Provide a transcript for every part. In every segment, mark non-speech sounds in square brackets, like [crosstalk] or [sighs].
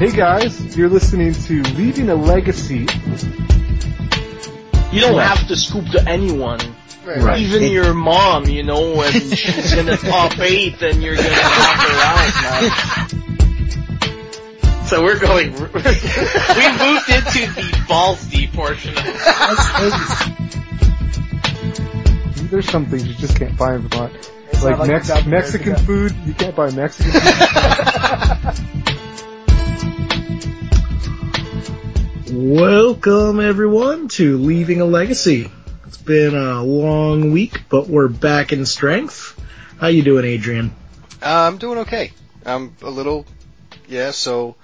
Hey guys, you're listening to Leaving a Legacy. You don't have to scoop to anyone. Right. Even your mom, you know, when [laughs] she's in the top eight and you're gonna knock her out, man. So we're going, [laughs] we moved into the ballsy portion of There's some things you just can't buy in Vermont. Like, like Mex- South America Mexican food, you can't buy Mexican food. [laughs] Welcome everyone to Leaving a Legacy. It's been a long week, but we're back in strength. How you doing, Adrian? Uh, I'm doing okay. I'm a little, yeah. So,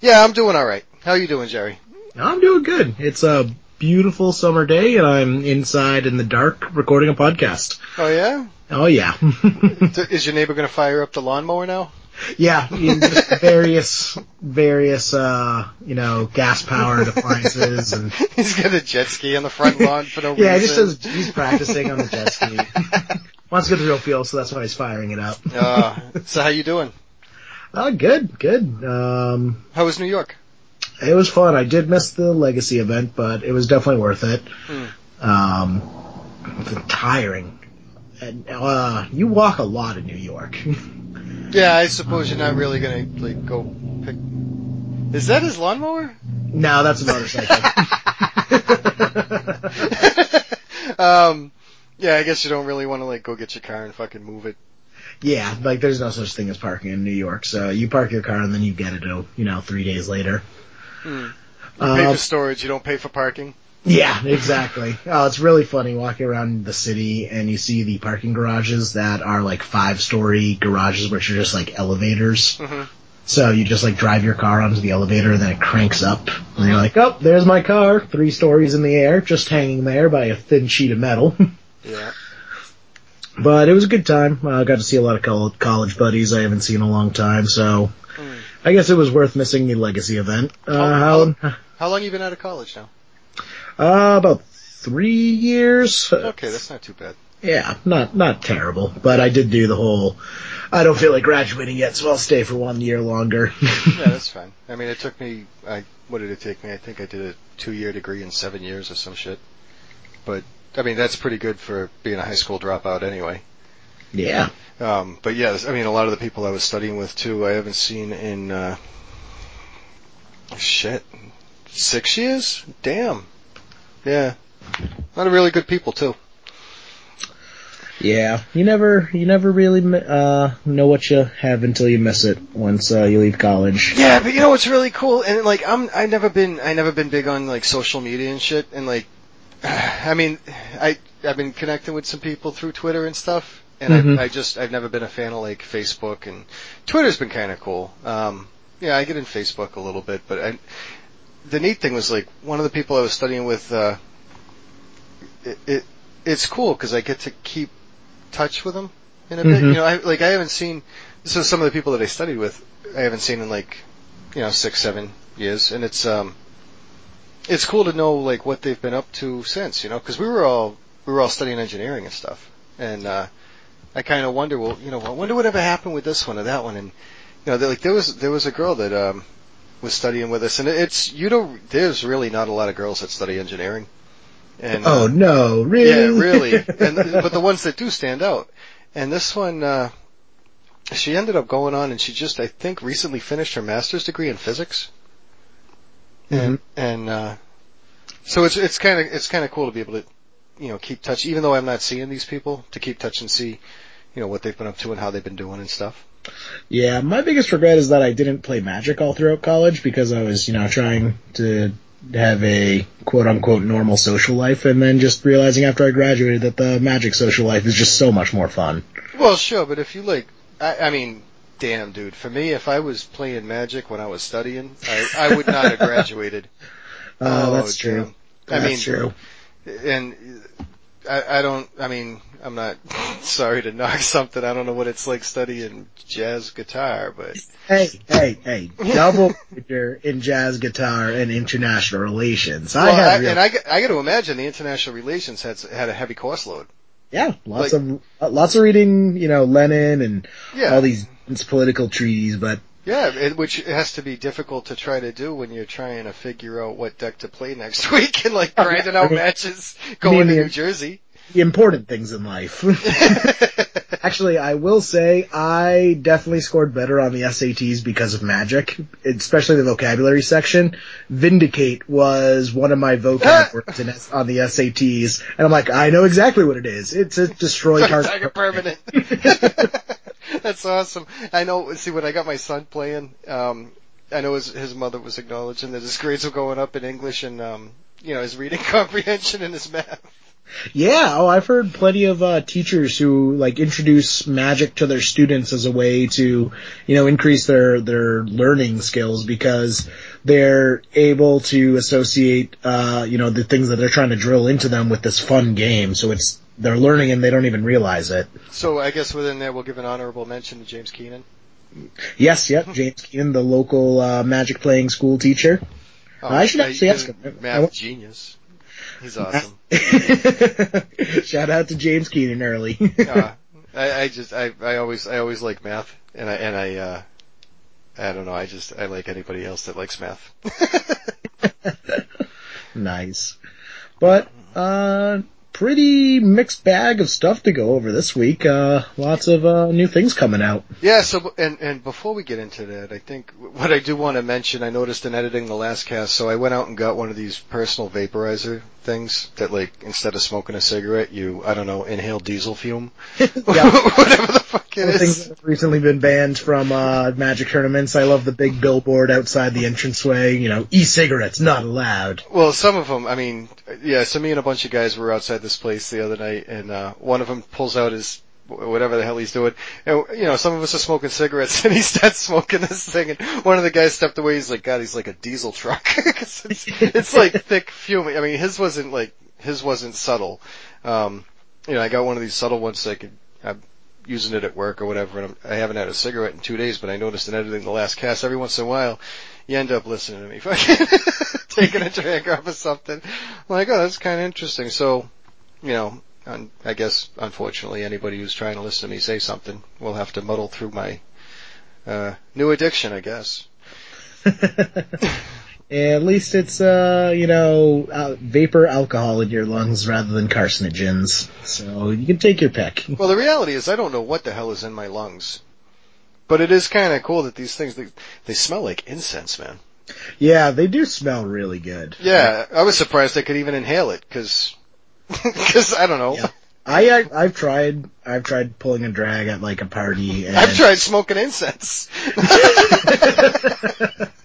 yeah, I'm doing all right. How you doing, Jerry? I'm doing good. It's a beautiful summer day, and I'm inside in the dark recording a podcast. Oh yeah. Oh yeah, [laughs] Is your neighbor going to fire up the lawnmower now? Yeah. in just various, various, uh, you know, gas powered appliances, and [laughs] He's got a jet ski on the front lawn for no reason. [laughs] yeah, he just says he's practicing on the jet ski. [laughs] Wants to get the real feel, so that's why he's firing it up. Uh, so how you doing? Oh, good, good. Um, How was New York? It was fun. I did miss the legacy event, but it was definitely worth it. Hmm. Um, tiring. And, uh, you walk a lot in New York. Yeah, I suppose you're not really to like go pick. Is that his lawnmower? no, that's a motorcycle. [laughs] [laughs] um, yeah, I guess you don't really want to like go get your car and fucking move it. yeah, like there's no such thing as parking in New York. So you park your car and then you get it, you know, three days later. Hmm. You pay Uh, for storage, you don't pay for parking. Yeah, exactly. Oh, it's really funny walking around the city and you see the parking garages that are like five story garages which are just like elevators. Mhm. So you just like drive your car onto the elevator and then it cranks up. And you're like, oh, there's my car, three stories in the air, just hanging there by a thin sheet of metal. [laughs] Yeah. but it was a good time. I got to see a lot of col- college buddies I haven't seen in a long time, so Hmm. I guess it was worth missing the legacy event. Uh, How- how, How long you been out of college now? Uh, about three years. Okay, that's not too bad. Yeah, not not terrible, but I did do the whole. I don't feel like graduating yet, so I'll stay for one year longer. [laughs] Yeah, that's fine. I mean, it took me. I what did it take me? I think I did a two-year degree in seven years or some shit. But I mean, that's pretty good for being a high school dropout anyway. yeah, Um, but yeah, I mean, a lot of the people I was studying with too, I haven't seen in uh, shit six years. Damn. Yeah, a lot of really good people too. yeah. You never you never really uh know what you have until you miss it once uh, you leave college. Yeah, but you know what's really cool, and like I'm, I've never been, I never been big on like social media and shit, and like, [sighs] I mean, I, I've been connecting with some people through Twitter and stuff, and Mhm. I, I just, I've never been a fan of like Facebook and Twitter's been kind of cool. Um, yeah, I get in Facebook a little bit, but I, the neat thing was like one of the people I was studying with, uh, it, it it's cool because I get to keep touch with them in a bit. Mhm. You know, I, like I haven't seen. So some of the people that I studied with, I haven't seen in like, you know, six, seven years, and it's um, it's cool to know like what they've been up to since. You know, because we were all we were all studying engineering and stuff, and uh, I kind of wonder, well, you know, I wonder what ever happened with this one or that one, and you know, like there was there was a girl that um was studying with us, and it's you don't there's really not a lot of girls that study engineering, and uh, Oh no, really? yeah, really. [laughs] And but the ones that do stand out. And this one, uh, she ended up going on, and she just I think recently finished her master's degree in physics. And and uh, so it's it's kind of it's kind of cool to be able to you know keep touch, even though I'm not seeing these people, to keep touch and see you know what they've been up to and how they've been doing and stuff. Yeah, my biggest regret is that I didn't play Magic all throughout college because I was, you know, trying to have a quote unquote normal social life and then just realizing after I graduated that the Magic social life is just so much more fun. Well, sure, but if you like, I, I mean, damn, dude. For me, if I was playing Magic when I was studying, I, I would not have graduated. Uh, [laughs] Oh, that's true. damn. I That's mean, true. and I, I don't. I mean, I'm not [laughs] sorry to knock something. I don't know what it's like studying jazz guitar, but Hey, hey, hey, double major in jazz guitar and international relations. I have I, real, and I, I got to imagine the international relations had had a heavy course load. yeah, lots like- of, lots of reading, you know, Lenin and Yeah, all these political treaties, but Yeah, it, which has to be difficult to try to do when you're trying to figure out what deck to play next [laughs] week and like oh, grinding out I mean- matches going to New Jersey. The important things in life. [laughs] Actually, I will say I definitely scored better on the SATs because of magic, especially the vocabulary section. Vindicate was one of my vocab words in, on the SATs, and I'm like, I know exactly what it is. It's a destroy target. Target permanent. [laughs] That's awesome. I know. See, when I got my son playing, um, I know his his mother was acknowledging that his grades were going up in English and um, you know his reading [laughs] comprehension and his math. Yeah, oh, I've heard plenty of uh, teachers who like introduce magic to their students as a way to, you know, increase their their learning skills because they're able to associate, uh, you know, the things that they're trying to drill into them with this fun game. So it's they're learning and they don't even realize it. So I guess within there we'll give an honorable mention to James Keenan. Yes, yep, James Keenan, the local uh, magic playing school teacher. I should actually ask him. I Math want- genius. He's awesome. [laughs] Shout out to James Keenan early. uh, [laughs] I, I just I, I always I always like math and I and I uh I don't know I just I like anybody else that likes math. [laughs] Nice. But, uh, pretty mixed bag of stuff to go over this week. Uh, lots of, uh, new things coming out. yeah. So and and before we get into that, I think what I do want to mention I noticed in editing the last cast, so I went out and got one of these personal vaporizer things that like instead of smoking a cigarette, you I don't know inhale diesel fume, [laughs] Yeah. [laughs] whatever the fuck it Other things that have recently been banned from, uh, magic tournaments. I love the big billboard outside the entranceway, you know, e-cigarettes not allowed. Well, some of them, I mean, yeah, so me and a bunch of guys were outside this place the other night, and uh, one of them pulls out his whatever the hell he's doing. And, you know, some of us are smoking cigarettes, [laughs] and he starts smoking this thing, and one of the guys stepped away. He's like, God, he's like a diesel truck. [laughs] 'Cause it's, it's like [laughs] thick fume. I mean, his wasn't like his wasn't subtle. Um, you know, I got one of these subtle ones so I could. I'm using it at work or whatever, and I'm, I haven't had a cigarette in two days, but I noticed in editing the last cast, every once in a while, you end up listening to me [laughs] fucking taking a drag off of something. I'm like, oh, that's kind of interesting. So, you know, un- I guess unfortunately anybody who's trying to listen to me say something will have to muddle through my uh new addiction, I guess. [laughs] At least it's, uh, you know, uh, vapor alcohol in your lungs rather than carcinogens. So you can take your pick. Well, the reality is I don't know what the hell is in my lungs. But it is kind of cool that these things they, they smell like incense, man. Yeah, they do smell really good. Yeah, I was surprised I could even inhale it cuz [laughs] cuz I don't know. Yeah. I, I I've tried I've tried pulling a drag at like a party and I've tried smoking incense. [laughs] [laughs]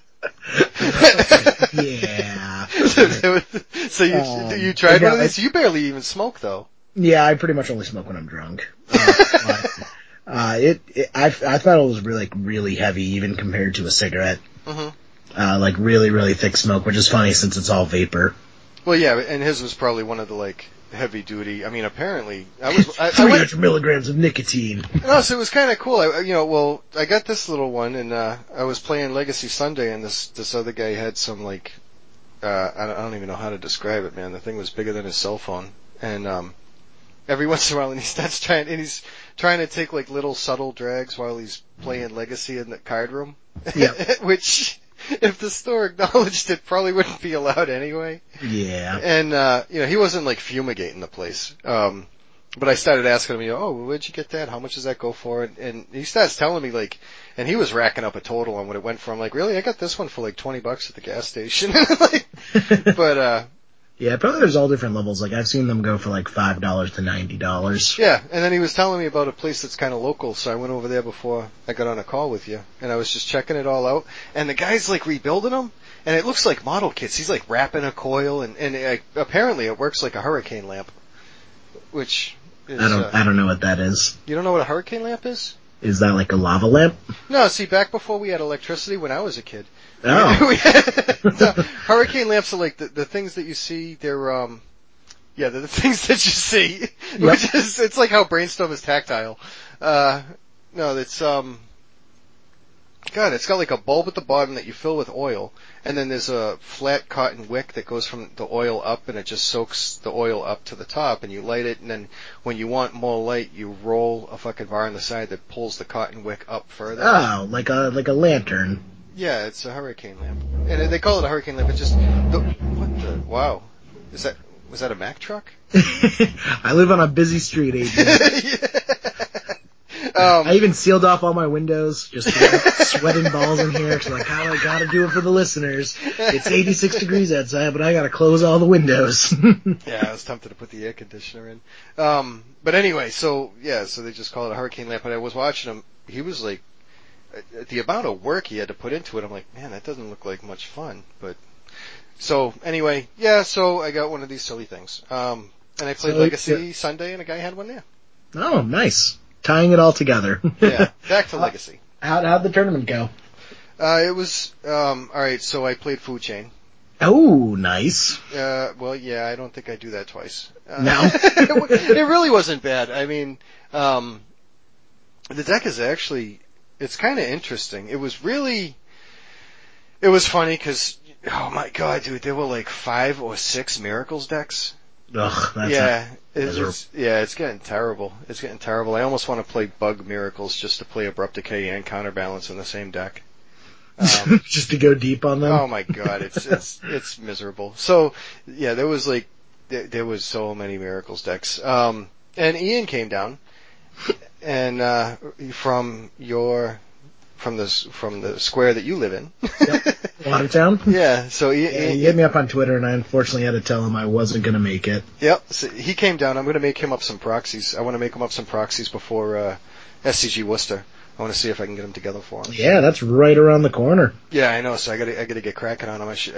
yeah. [laughs] so you Um, you tried one of these? You barely even smoke though. Yeah, I pretty much only smoke when I'm drunk. Uh, but, [laughs] uh, it, it I I thought it was really like really heavy even compared to a cigarette. Mhm. Uh, like really really thick smoke, which is funny since it's all vapor. Well, yeah, and his was probably one of the like heavy duty. I mean, apparently I was I, I went milligrams of nicotine. No, so it was kind of cool. I, you know, well, I got this little one, and uh, I was playing Legacy Sunday, and this this other guy had some like, uh, I, don't, I don't even know how to describe it, man. The thing was bigger than his cell phone, and um, every [laughs] once in a while, and he starts trying, and he's trying to take like little subtle drags while he's playing Legacy in the card room, Yeah. [laughs] which. [laughs] If the store acknowledged it, probably wouldn't be allowed anyway. Yeah. And, uh, you know, he wasn't like fumigating the place. Um, but I started asking him, you know, oh, where'd you get that? How much does that go for? And, and he starts telling me like, and he was racking up a total on what it went for. I'm like, really? I got this one for like 20 bucks at the gas station. [laughs] like, [laughs] but, uh, Yeah, probably there's all different levels. Like I've seen them go for like five dollars to ninety dollars. yeah. And then he was telling me about a place that's kind of local. So I went over there before I got on a call with you and I was just checking it all out. And the guy's like rebuilding them and it looks like model kits. He's like wrapping a coil and, and uh, apparently it works like a hurricane lamp, which is, I don't uh, I don't know what that is. you don't know what a hurricane lamp is? Is that like a lava lamp? No, see, back before we had electricity, when I was a kid, Oh. [laughs] no, [laughs] hurricane lamps are like the, the things that you see. They're um, yeah, they're the [laughs] things that you see, which is it's like how brainstorm is tactile. Uh, no, it's um, God, it's got like a bulb at the bottom that you fill with oil, and then there's a flat cotton wick that goes from the oil up, and it just soaks the oil up to the top, and you light it, and then when you want more light, you roll a fucking bar on the side that pulls the cotton wick up further. Oh, like a like a lantern. Yeah, it's a hurricane lamp, and they call it a hurricane lamp. It's just the, what the wow, is that was that a Mack truck? [laughs] I live on a busy street, Adrian. [laughs] um, I even sealed off all my windows, just [laughs] sweating balls in here. Cause like, how I gotta do it for the listeners. It's 86 degrees outside, but I gotta close all the windows. yeah, I was tempted to put the air conditioner in. Um, but anyway, so yeah, so they just call it a hurricane lamp. And I was watching him. He was like, the amount of work he had to put into it. I'm like, man, that doesn't look like much fun. But so anyway, yeah. So I got one of these silly things. Um, and I played So, Legacy Sunday, and a guy had one there. oh, nice. Tying it all together. Yeah, back to [laughs] Legacy. How, how'd the tournament go? Uh, it was um, all right. So I played Food Chain. Oh, nice. Uh, well, yeah, I don't think I do that twice. Uh, No? [laughs] it really wasn't bad. I mean, um, the deck is actually, it's kind of interesting. It was really, it was funny because, oh my god, dude, there were like five or six Miracles decks. Ugh, that's yeah, it miserable. was, yeah, it's getting terrible. It's getting terrible. I almost want to play Bug Miracles just to play Abrupt Decay and Counterbalance in the same deck. Um, [laughs] just to go deep on them. Oh my god, it's [laughs] it's it's miserable. So yeah, there was like there, there was so many miracles decks. Um, and Ian came down, and uh, from your from the from the square that you live in. Watertown? [laughs] yeah. So Ian, Yeah, he hit me up on Twitter, and I unfortunately had to tell him I wasn't going to make it. Yep. So he came down. I'm going to make him up some proxies. I want to make him up some proxies before uh, SCG Worcester. I want to see if I can get them together for him. Yeah, that's right around the corner. Yeah, I know. So I got to I got to get cracking on him. I should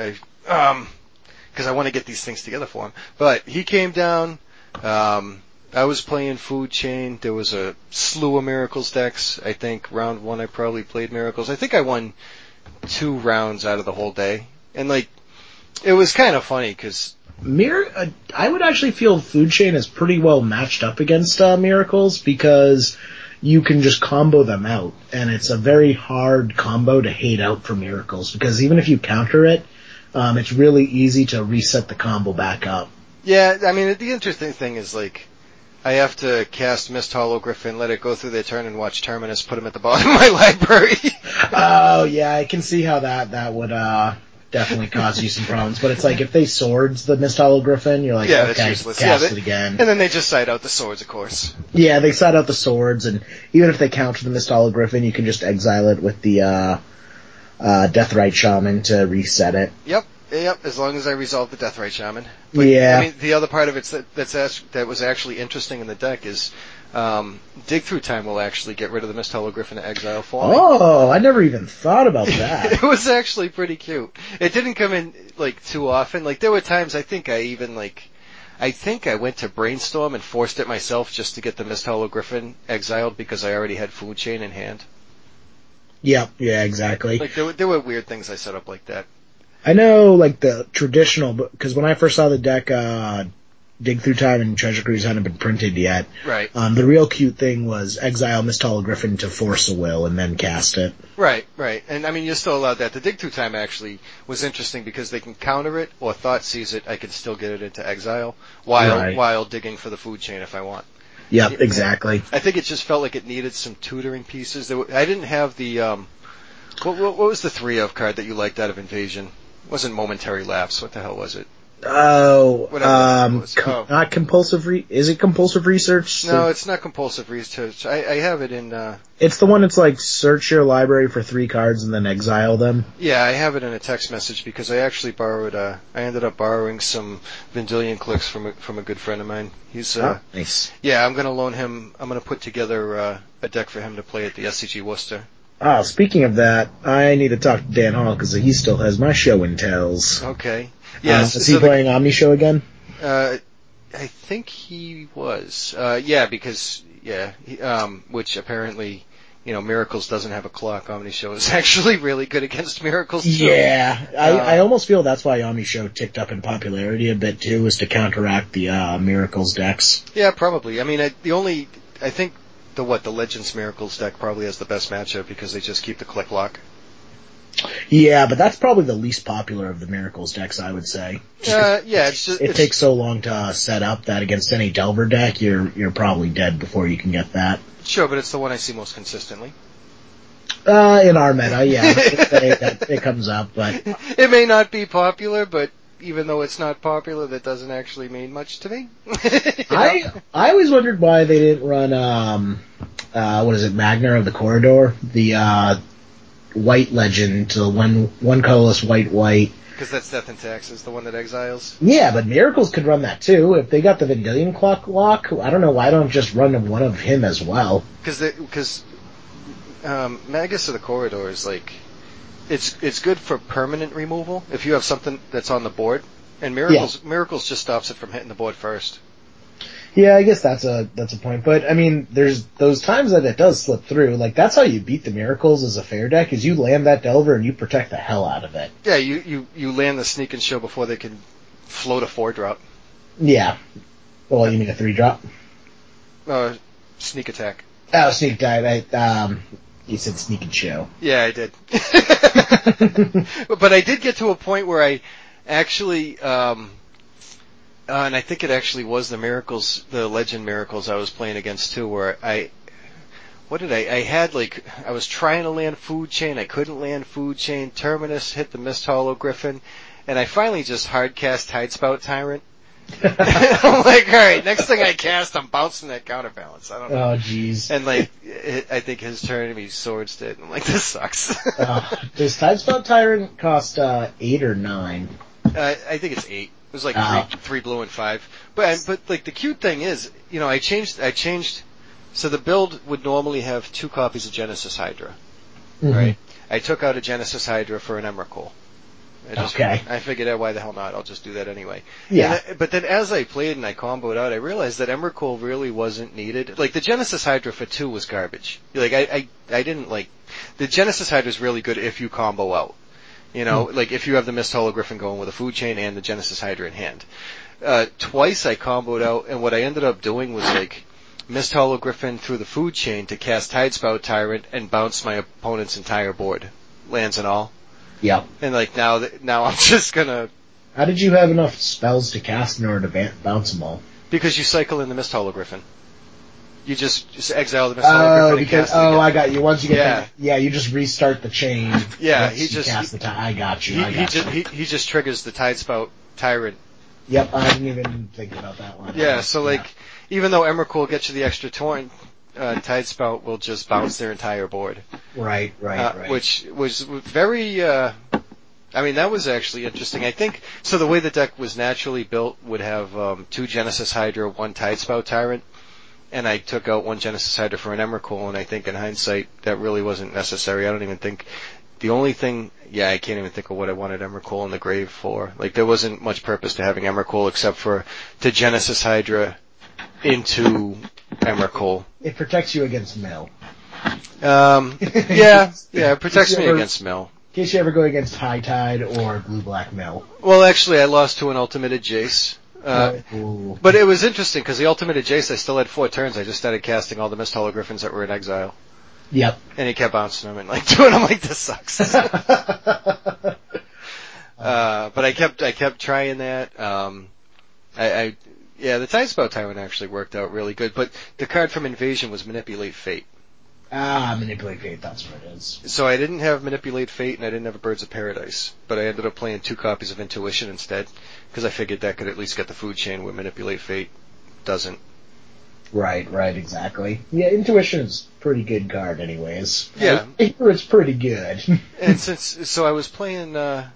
I um because I want to get these things together for him. But he came down. Um, I was playing Food Chain. There was a slew of Miracles decks. I think round one I probably played Miracles. I think I won two rounds out of the whole day, and like it was kind of funny because Mir- uh, I would actually feel Food Chain is pretty well matched up against uh, Miracles because you can just combo them out, and it's a very hard combo to hate out for Miracles because even if you counter it, um, it's really easy to reset the combo back up. Yeah, I mean, the interesting thing is like, I have to cast Misthollow Griffin, let it go through their turn, and watch Terminus put them at the bottom [laughs] of my library. [laughs] Oh yeah, I can see how that that would uh, definitely cause you some problems. But it's like if they swords the Misthollow Griffin, you're like, Yeah, that's okay, useless. cast Yeah, they- it again. and then they just side out the swords, of course. Yeah, they side out the swords, and even if they counter the Misthollow Griffin, you can just exile it with the uh, uh, Deathrite Shaman to reset it. Yep, yep. As long as I resolve the Death Deathrite Shaman. But, Yeah. I mean, the other part of it that that's that was actually interesting in the deck is. Um, dig through time will actually get rid of the Misthollow Griffin exile for me. Oh, I never even thought about [laughs] that. it was actually pretty cute. It didn't come in like too often. Like there were times I think I even like I think I went to brainstorm and forced it myself just to get the Misthollow Griffin exiled because I already had food chain in hand. yep, yeah, exactly. Like there were, there were weird things I set up like that. I know, like the traditional, because when I first saw the deck, uh, Dig Through Time and Treasure Cruise hadn't been printed yet. Right. Um, the real cute thing was exile Misthollow Griffin to Force of Will and then cast it. Right, right. And I mean you're still allowed that. The dig through time actually was interesting because they can counter it or Thoughtseize it, I can still get it into exile while Right. while digging for the food chain if I want. Yep, Yeah. exactly. I think it just felt like it needed some tutoring pieces. Were, I didn't have the um, what, what, what was the three of card that you liked out of Invasion? Wasn't momentary lapse. What the hell was it? Oh, um, Oh. not compulsive re- is it compulsive research? No, it's not compulsive research. I, I have it in. Uh, It's the one that's like search your library for three cards and then exile them. yeah, I have it in a text message because I actually borrowed. Uh, I ended up borrowing some Vendilion Cliques from a, from a good friend of mine. He's. Uh, Oh, nice. Yeah, I'm gonna loan him. I'm gonna put together uh, a deck for him to play at the SCG Worcester. Oh, speaking of that, I need to talk to Dan Hall because he still has my show and tells. Okay. Yeah, Yes. is he playing Omni Show again? Uh, I think he was. Uh, yeah, because yeah, he, um, which apparently, you know, Miracles doesn't have a clock. Omni Show is [laughs] actually really good against Miracles too. Yeah, I, Uh, I almost feel that's why Omni Show ticked up in popularity a bit too, is to counteract the uh, Miracles decks. Yeah, probably. I mean, I, the only I think the what the Legends Miracles deck probably has the best matchup because they just keep the click lock. Yeah, but that's probably the least popular of the Miracles decks, I would say. Uh, yeah, it's just It it's, takes so long to uh, set up that against any Delver deck, you're you're probably dead before you can get that. sure, but it's the one I see most consistently. Uh, in our meta, yeah, [laughs] it, it, it comes up, but It may not be popular, but even though it's not popular, that doesn't actually mean much to me. [laughs] I I always wondered why they didn't run um uh what is it Magna of the Corridor the uh white legend to one one colorless white white Because that's Death and Taxes, the one that exiles. yeah but Miracles could run that too if they got the Vendilion Clique lock I don't know why I don't just run one of him as well Because because um, Magus of the Corridor is like it's it's good for permanent removal if you have something that's on the board, and Miracles Miracles just stops it from hitting the board first. yeah I guess that's a that's a point. But I mean there's those times that it does slip through. Like that's how you beat the Miracles as a fair deck is you land that Delver and you protect the hell out of it. Yeah, you you you land the sneak and show before they can float a four drop. yeah. Well you mean a three drop? Uh, sneak attack. oh sneak dive I, um you said sneak and show Yeah, I did. [laughs] but I did get to a point where I actually, um, uh, and I think it actually was the miracles, the legend miracles I was playing against too, where I, what did I, I had like, I was trying to land food chain, I couldn't land food chain, terminus hit the misthollow griffin, and I finally just hard cast tidespout tyrant. [laughs] I'm like, alright, next thing I cast, I'm bouncing that counterbalance. I don't know. Oh, jeez. And like, it, I think his turn, he swords did. I'm like, this sucks. [laughs] uh, does Tidespout Tyrant cost uh, eight or nine? Uh, I think it's eight. It was like Oh. three, three blue and five. But but like the cute thing is, you know, I changed. I changed. So the build would normally have two copies of Genesis Hydra, Mm-hmm. right? I took out a Genesis Hydra for an Emrakul. I just, Okay. I figured, out why the hell not? I'll just do that anyway. Yeah. And I- but then as I played and I comboed out, I realized that Emrakul really wasn't needed. Like the Genesis Hydra for two was garbage. Like I, I, I didn't like, the Genesis Hydra is really good if you combo out. You know, like if you have the Misthollow Griffin going with a food chain and the Genesis Hydra in hand. Uh, twice I comboed out and what I ended up doing was like, Misthollow Griffin through the food chain to cast Tidespout Tyrant and bounce my opponent's entire board. Lands and all. Yep. And like now now I'm [laughs] just gonna, How did you have enough spells to cast in order to ba- bounce them all? Because you cycle in the Misthollow Griffin. You just, just exile the Mist Oh, and because cast oh, again. I got you. Once you get Yeah. that, yeah, you just restart the chain. [laughs] Yeah, he just- cast he- the ti- I got you. he, I he got just he, he just triggers the Tidespout Tyrant. Yep, I didn't even think about that one. Yeah, so like even though Emrakul gets you the extra torrent, uh, Tidespout will just bounce their entire board. right, right, uh, right. which was very. Uh, I mean, that was actually interesting. I think so. The way the deck was naturally built would have um, two Genesis Hydra, one Tidespout Tyrant, and I took out one Genesis Hydra for an Emrakul, and I think in hindsight that really wasn't necessary. I don't even think the only thing. Yeah, I can't even think of what I wanted Emrakul in the grave for. Like there wasn't much purpose to having Emrakul except for to Genesis Hydra into Emrakul. it protects you against mill. Um, [laughs] yeah, yeah, it protects me ever- against Mill. In case you ever go against High Tide or Blue Black Mill. Well, actually, I lost to an ultimated Jace. Uh, Ooh. but it was interesting because the ultimated Jace, I still had four turns. I just started casting all the Misthollow Griffins that were in exile, Yep. and he kept bouncing them and like [laughs] doing them like this sucks. [laughs] uh, but I kept I kept trying that. Um, I, I yeah, the Tidespout Tyrant actually worked out really good. But the card from Invasion was Manipulate Fate. ah, manipulate fate. That's what it is. So I didn't have Manipulate Fate and I didn't have a Birds of Paradise, but I ended up playing two copies of Intuition instead because I figured that could at least get the food chain where Manipulate Fate doesn't. Right, right, exactly. Yeah, intuition is a pretty good card, anyways. Yeah. I hear it's pretty good. [laughs] And since so I was playing. uh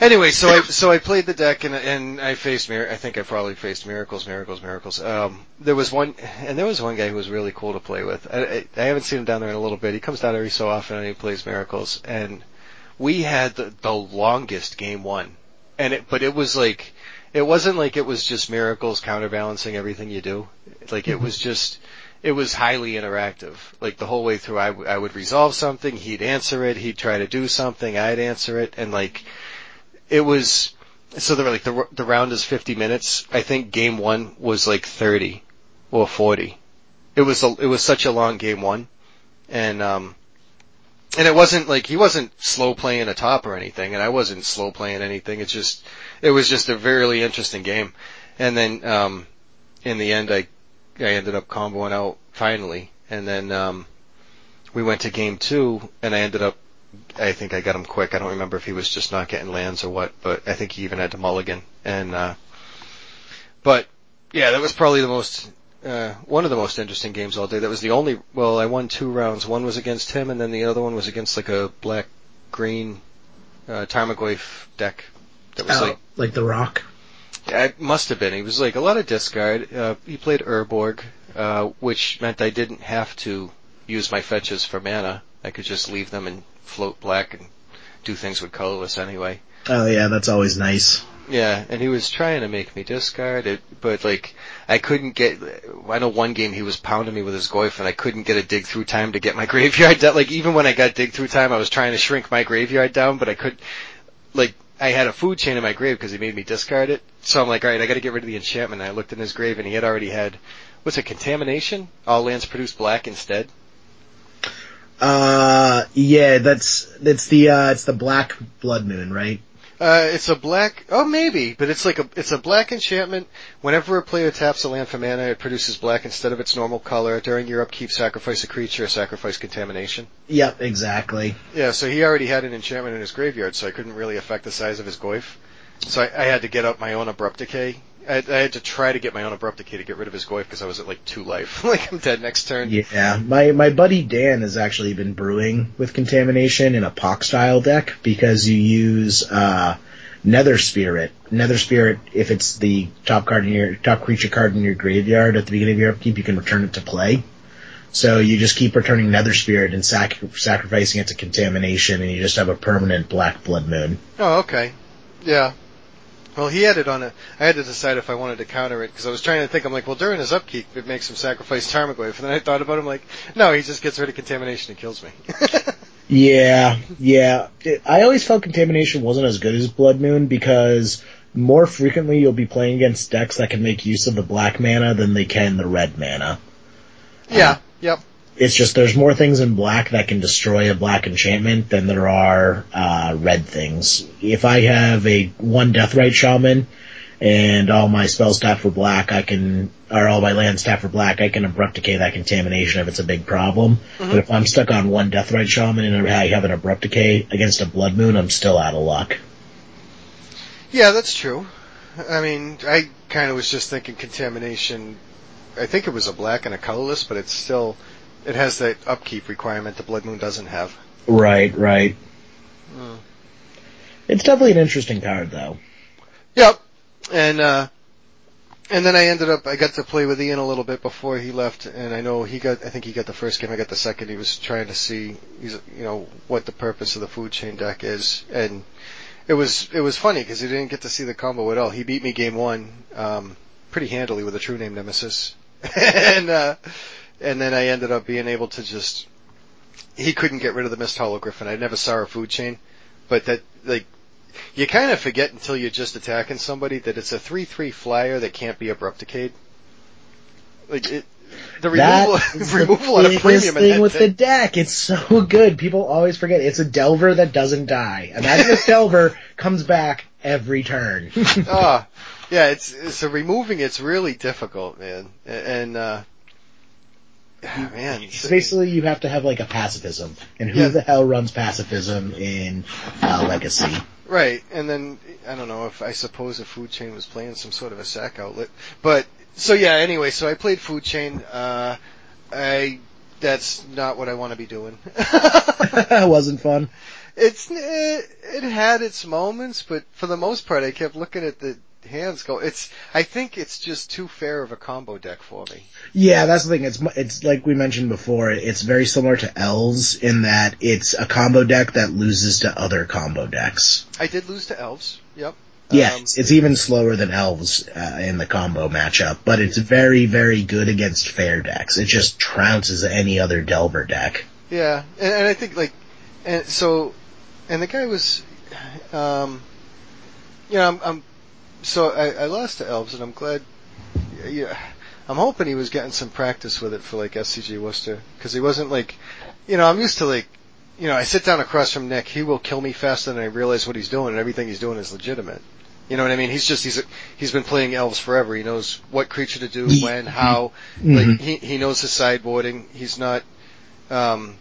Anyway, so I so I played the deck and and I faced mir- I think I probably faced miracles, miracles, miracles. Um, there was one and there was one guy who was really cool to play with. I, I, I haven't seen him down there in a little bit. He comes down every so often and he plays miracles. And we had the, the longest game one, and it but it was like it wasn't like it was just miracles counterbalancing everything you do. Like it was just it was highly interactive. Like the whole way through, I, w- I would resolve something, he'd answer it, he'd try to do something, I'd answer it, and like it was. So the like the the round is 50 minutes. I think game one was like 30 or 40. it was a, it was such a long game one, and um, and it wasn't like he wasn't slow playing a top or anything, and I wasn't slow playing anything. It's just it was just a really interesting game, and then um, in the end, I I ended up comboing out finally, and then um, we went to game two, and I ended up. I think I got him quick. I don't remember if he was just not getting lands or what, but I think he even had to mulligan. And uh, but yeah, that was probably the most uh, one of the most interesting games all day. That was the only. Well, I won two rounds. One was against him, and then the other one was against like a black green uh, Tarmogoyf deck. That was Oh, like like the Rock. yeah, it must have been. He was like a lot of discard. Uh, he played Urborg, uh, which meant I didn't have to use my fetches for mana. I could just leave them and float black and do things with colorless anyway. Oh yeah, that's always nice. Yeah, and he was trying to make me discard it, but like I couldn't get. I know one game he was pounding me with his Goyf, and I couldn't get a dig through time to get my [laughs] graveyard down. Like even when I got dig through time, I was trying to shrink my graveyard down, but I could. Like I had a food chain in my grave because he made me discard it. So I'm like, all right, I got to get rid of the enchantment. And I looked in his grave, and he had already had what's it, contamination? All lands produce black instead. Uh, yeah, that's that's the uh, it's the Black Blood Moon, right? Uh, it's a black. Oh, maybe, but it's like a it's a black enchantment. Whenever a player taps a land for mana, it produces black instead of its normal color. During your upkeep, sacrifice a creature sacrifice contamination. Yep, exactly. Yeah, so he already had an enchantment in his graveyard, so I couldn't really affect the size of his Goyf. So I, I had to get up my own abrupt decay. I, I had to try to get my own abrupt decay to get rid of his Goyf because I was at like two life. [laughs] like I'm dead next turn. Yeah, my my buddy Dan has actually been brewing with contamination in a Pox style deck because you use uh, Nether Spirit. Nether Spirit, if it's the top card in your top creature card in your graveyard at the beginning of your upkeep, you can return it to play. So you just keep returning Nether Spirit and sac- sacrificing it to contamination, and you just have a permanent Black Blood Moon. Oh, okay. Yeah. Well, he had it on a. I had to decide if I wanted to counter it because I was trying to think. I'm like, well, during his upkeep, it makes him sacrifice Tarmogoyf, and then I thought about him like, no, he just gets rid of contamination and kills me. [laughs] Yeah, yeah. It- I always felt Contamination wasn't as good as Blood Moon because more frequently you'll be playing against decks that can make use of the black mana than they can the red mana. yeah. Yep. It's just there's more things in black that can destroy a black enchantment than there are uh, red things. If I have a one Deathrite Shaman and all my spells tap for black, I can, or all my lands tap for black, I can abrupt decay that contamination if it's a big problem. But if I'm stuck on one Deathrite Shaman and I have an abrupt decay against a Blood Moon, I'm still out of luck. Yeah, that's true. I mean, I kind of was just thinking contamination. I think it was a black and a colorless, but it's still. It has that upkeep requirement the Blood Moon doesn't have. Right, right. Hmm. It's definitely an interesting card, though. Yep. And uh and then I ended up I got to play with Ian a little bit before he left and I know he got I think he got the first game, I got the second. He was trying to see he's you know what the purpose of the food chain deck is and it was it was funny because he didn't get to see the combo at all. He beat me game 1 um pretty handily with a true name nemesis. [laughs] and uh and then I ended up being able to just he couldn't get rid of the misthollow griffin. I never saw a food chain, but that like you kind of forget until you're just attacking somebody that it's a three-three flyer that can't be abrupt decayed. Like it, the removal, the [laughs] removal at a premium thing with the deck. deck. It's so good. People always forget. It's a Delver that doesn't die. Imagine if Delver comes back every turn. [laughs] Ah, yeah, it's so removing it's really difficult, man. And uh, ah, [sighs] man, It's basically, you have to have like a pacifism, and who Yeah. the hell runs pacifism in uh, Legacy? Right, and then I don't know if I suppose a food chain was playing some sort of a sack outlet, but so yeah. Anyway, so I played food chain. Uh, I that's not what I want to be doing. That [laughs] [laughs] wasn't fun. it's it, it had its moments, but for the most part, I kept looking at the hands go. It's I think it's just too fair of a combo deck for me. Yeah, that's the thing. It's it's like we mentioned before. It's very similar to Elves in that it's a combo deck that loses to other combo decks. I did lose to elves. Yep. Yeah, Um, it's, it's even slower than Elves uh, in the combo matchup, but it's very, very good against fair decks. It just trounces any other Delver deck. Yeah, and, and I think like, and so, and the guy was, um, you know, I'm, I'm so I, I lost to elves, and I'm glad. Yeah, I'm hoping he was getting some practice with it for like SCG Worcester because he wasn't like, you know, I'm used to like, you know, I sit down across from Nick, he will kill me faster than I realize what he's doing, and everything he's doing is legitimate. You know what I mean? He's just he's he's been playing elves forever. He knows what creature to do, when, how. Mhm. Like he he knows his sideboarding. He's not um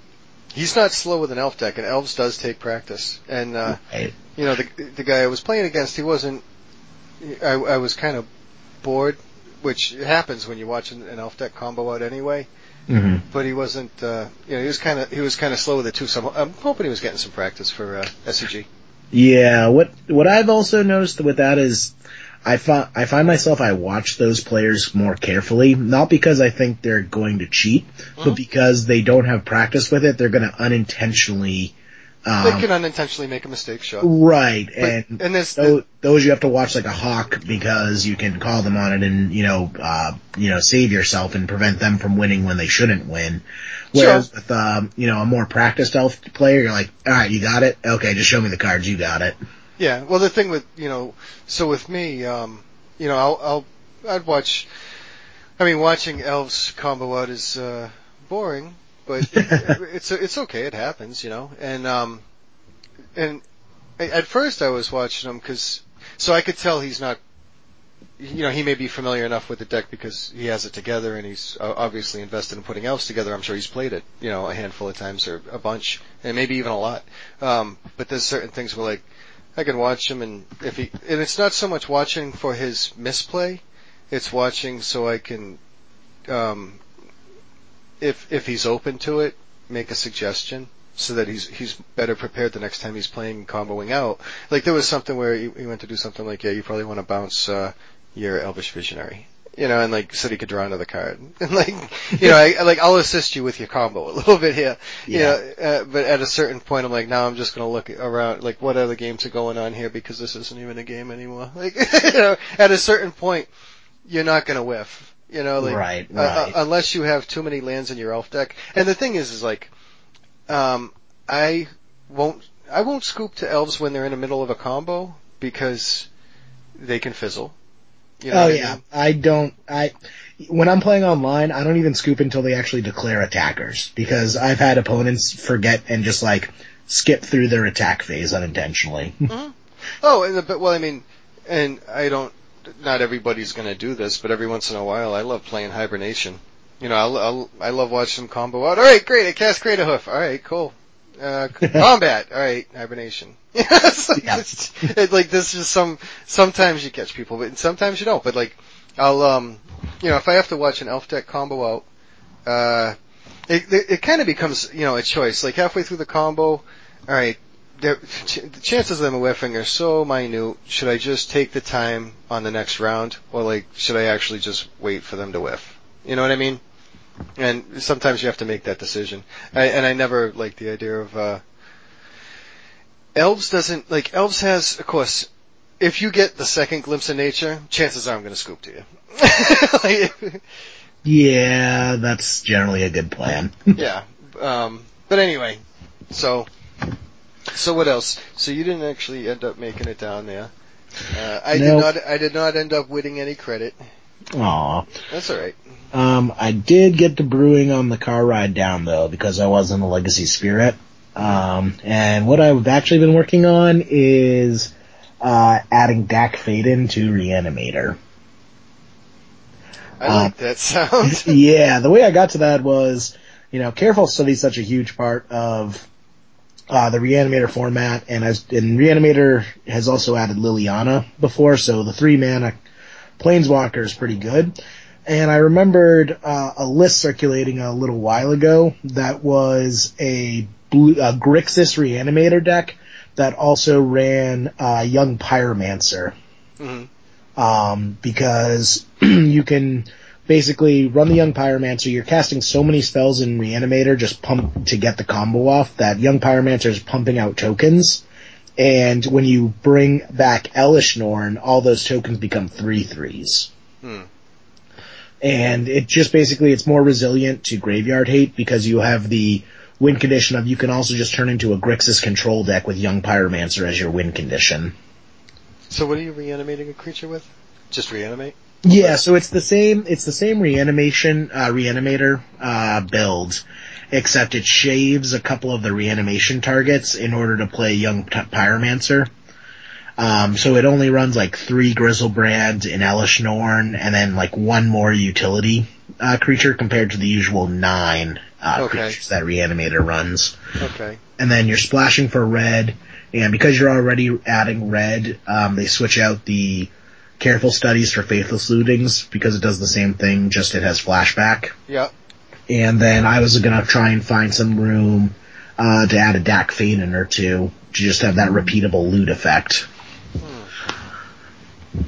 he's not slow with an elf deck, and elves does take practice. And uh Right. you know the the guy I was playing against, he wasn't. I I was kind of bored, which happens when you watch an, an elf deck combo out anyway. hmm But he wasn't. Uh, you know, he was kind of he was kind of slow with it too. So I'm, I'm hoping he was getting some practice for uh, SCG. Yeah, what what I've also noticed with that is I find I find myself I watch those players more carefully, not because I think they're going to cheat, Mhm. but because they don't have practice with it, they're going to unintentionally um, they can unintentionally make a mistake, sure. right But, and and this, those, those you have to watch like a hawk because you can call them on it and you know uh you know save yourself and prevent them from winning when they shouldn't win. Whereas with um you know a more practiced elf player, you're like, all right, you got it. Okay, just show me the cards. You got it. Yeah, well, the thing with you know, so with me, um, you know, I'll, I'll I'd watch. I mean, watching elves combo out is uh, boring, but it's it's okay. It happens, you know. And um, and at first I was watching him because so I could tell he's not. You know, he may be familiar enough with the deck because he has it together and he's uh, obviously invested in putting elves together. I'm sure he's played it, you know, a handful of times or a bunch, and maybe even a lot. Um, but there's certain things where like I can watch him and if he and it's not so much watching for his misplay, it's watching so I can um if if he's open to it, make a suggestion so that he's he's better prepared the next time he's playing comboing out. Like there was something where he, he went to do something like, yeah, you probably want to bounce uh your Elvish Visionary. You know, and like said he could draw another card. [laughs] And like, you know, I, like I'll assist you with your combo a little bit here. You Yeah. know, uh, but at a certain point, I'm like, now I'm just going to look around, like, what other games are going on here because this isn't even a game anymore. [laughs] Like, [laughs] you know, at a certain point, you're not going to whiff. You know, like, Right, uh, uh, unless you have too many lands in your elf deck. And the thing is, is like, um, I won't, I won't scoop to elves when they're in the middle of a combo because they can fizzle. You know oh I yeah, mean? I don't. I when I'm playing online, I don't even scoop until they actually declare attackers because I've had opponents forget and just like skip through their attack phase unintentionally. Oh, and the, but well, I mean, and I don't. Not everybody's going to do this, but every once in a while, I love playing hibernation. You know, I'll, I'll, I love watching them combo out. All right, great. I cast Craterhoof. All right, cool. Uh, [laughs] combat. All right, hibernation. [laughs] it's like, Yeah. it's, it's like this is some. Sometimes you catch people, but sometimes you don't. But like, I'll um, you know, if I have to watch an elf deck combo out, uh, it it, it kind of becomes you know a choice. Like halfway through the combo, all right, the chances of them whiffing are so minute. Should I just take the time on the next round, or like should I actually just wait for them to whiff? You know what I mean? And sometimes you have to make that decision. I, and I never like the idea of uh, elves doesn't like elves has of course. If you get the second glimpse of nature, chances are I'm going to scoop to you. Like, [laughs] yeah, that's generally a good plan. [laughs] yeah. Um, but anyway, so so what else? So you didn't actually end up making it down there. Uh, I did not. I did not end up winning any credit. Aw. That's all right. Um, I did get to brewing on the car ride down though because I was in the legacy spirit. Um, and what I've actually been working on is uh, adding Dack Fayden to Reanimator. I Uh, like that sound. [laughs] yeah, the way I got to that was, you know, Careful Study such a huge part of uh, the Reanimator format, and as and Reanimator has also added Liliana before, so the three mana Planeswalker is pretty good. And I remembered uh, a list circulating a little while ago that was a blue, a Grixis Reanimator deck that also ran uh, Young Pyromancer hmm um, because [clears throat] you can basically run the Young Pyromancer. You're casting so many spells in Reanimator just pump to get the combo off that Young Pyromancer is pumping out tokens. And when you bring back Elesh Norn, all those tokens become three threes. Hmm. And it just basically, it's more resilient to graveyard hate because you have the win condition of you can also just turn into a Grixis control deck with Young Pyromancer as your win condition. So what are you reanimating a creature with? Just reanimate? Yeah, so it's the same. It's the same reanimation uh, reanimator uh, build, except it shaves a couple of the reanimation targets in order to play young t- pyromancer. Um, so it only runs like three Griselbrand and Elesh Norn, and then like one more utility uh, creature compared to the usual nine uh, Okay. creatures that reanimator runs. Okay. And then you're splashing for red, and because you're already adding red, um, they switch out the careful studies for faithless lootings because it does the same thing, just it has flashback. Yeah. And then I was gonna try and find some room uh, to add a Dack Fayden or two to just have that repeatable loot effect.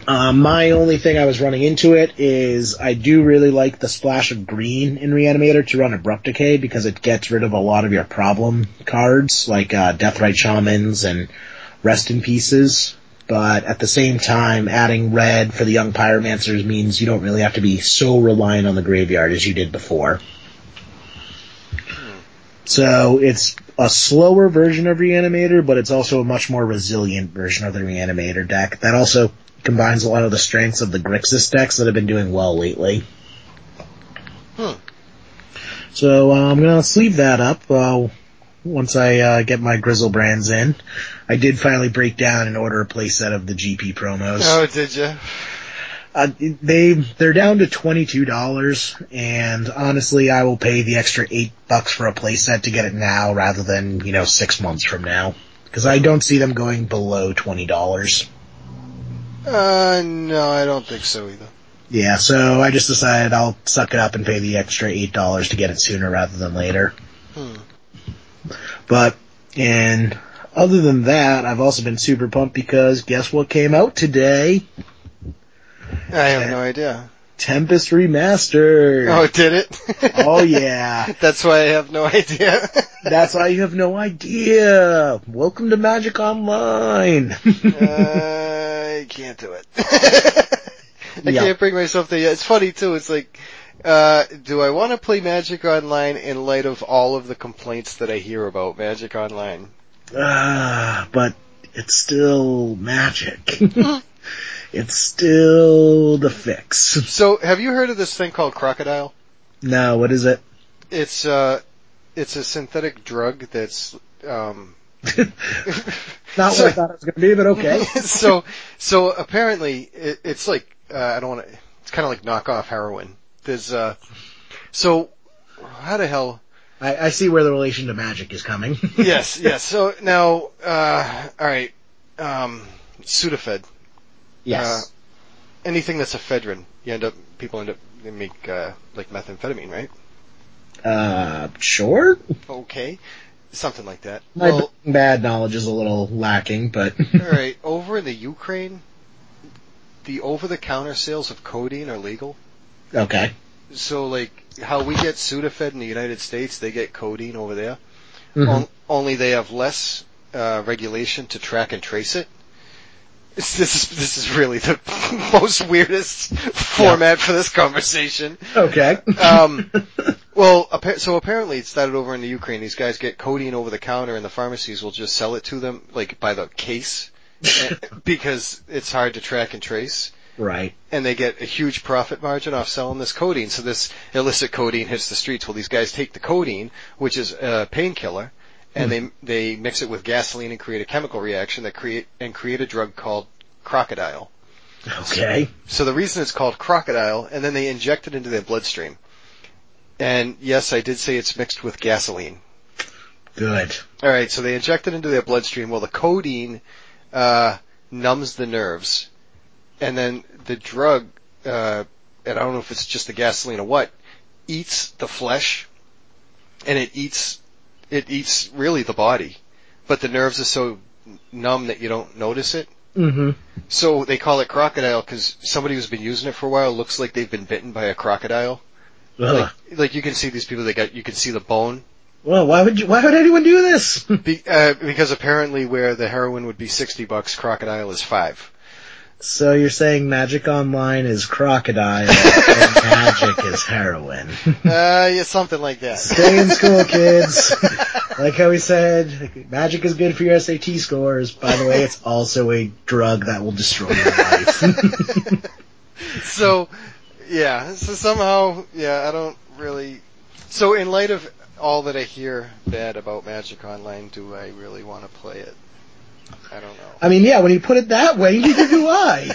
Um, my only thing I was running into it is I do really like the splash of green in Reanimator to run Abrupt Decay because it gets rid of a lot of your problem cards like uh, Deathrite Shamans and Rest in Pieces. But at the same time, adding red for the young pyromancers means you don't really have to be so reliant on the graveyard as you did before. So it's a slower version of Reanimator, but it's also a much more resilient version of the Reanimator deck that also combines a lot of the strengths of the Grixis decks that have been doing well lately. Hmm. So uh, I'm gonna sleeve that up uh, once I uh, get my Griselbrands in. I did finally break down and order a playset of the GP promos. Oh, did you? Uh, they they're down to twenty two dollars, and honestly, I will pay the extra eight bucks for a playset to get it now rather than you know six months from now, because I don't see them going below twenty dollars. Uh, no, I don't think so either. Yeah, so I just decided I'll suck it up and pay the extra eight dollars to get it sooner rather than later. Hmm. But and other than that, I've also been super pumped because guess what came out today? I have no idea. Tempest Remastered. Oh, did it? [laughs] Oh, yeah. [laughs] That's why I have no idea. [laughs] That's why you have no idea. Welcome to Magic Online. I can't do it. I Yeah. can't bring myself to. It. It's funny too. It's like, uh, do I want to play Magic Online in light of all of the complaints that I hear about Magic Online? Ah, but it's still magic. [laughs] [laughs] it's still the fix. [laughs] So, have you heard of this thing called Crocodile? No, what is it? It's uh, it's a synthetic drug that's um. Not So- what I thought it was going to be, but okay. so, so apparently it, it's like uh, I don't want to. It's kind of like knockoff heroin. There's uh, so how the hell? I, I see where the relation to magic is coming. [laughs] yes, yes. So now, uh, all right, um, Sudafed. yes. Anything that's ephedrine, you end up people end up they make uh, like methamphetamine, right? Uh, sure. Okay, something like that. My Well, bad knowledge is a little lacking, but [laughs] all right. Over in the Ukraine, the over-the-counter sales of codeine are legal. Okay. So like how we get Sudafed in the United States, they get codeine over there. Mhm. On, only they have less uh, regulation to track and trace it. This is this is really the [laughs] most weirdest format for this conversation. Okay. Um, [laughs] well, so apparently it started over in the Ukraine. These guys get codeine over the counter, and the pharmacies will just sell it to them like by the case [laughs] eh, because it's hard to track and trace right. and they get a huge profit margin off selling this codeine. So this illicit codeine hits the streets. Well, these guys take the codeine, which is a painkiller, and they they mix it with gasoline and create a chemical reaction that create and create a drug called crocodile. Okay. So the reason it's called crocodile, and then they inject it into their bloodstream. And yes, I did say it's mixed with gasoline. Good. All right, so they inject it into their bloodstream. Well, the codeine uh, numbs the nerves, and then the drug, uh, and I don't know if it's just the gasoline or what, eats the flesh, and it eats it eats really the body, but the nerves are so numb that you don't notice it. Mm-hmm. So they call it crocodile because somebody who's been using it for a while looks like they've been bitten by a crocodile. Like, like you can see these people that got you can see the bone Well, why would you? Why would anyone do this? Be, uh, because apparently where the heroin would be 60 bucks, crocodile is 5. So you're saying magic online is crocodile and magic is heroin. [laughs] Uh, yeah, something like that. Stay in school, kids. like how we said, magic is good for your SAT scores. By the way, it's also a drug that will destroy your life. [laughs] so, yeah. So somehow, yeah, I don't really. So in light of all that I hear bad about Magic Online, do I really want to play it? I don't know. I mean, yeah, when you put it that way, neither do I.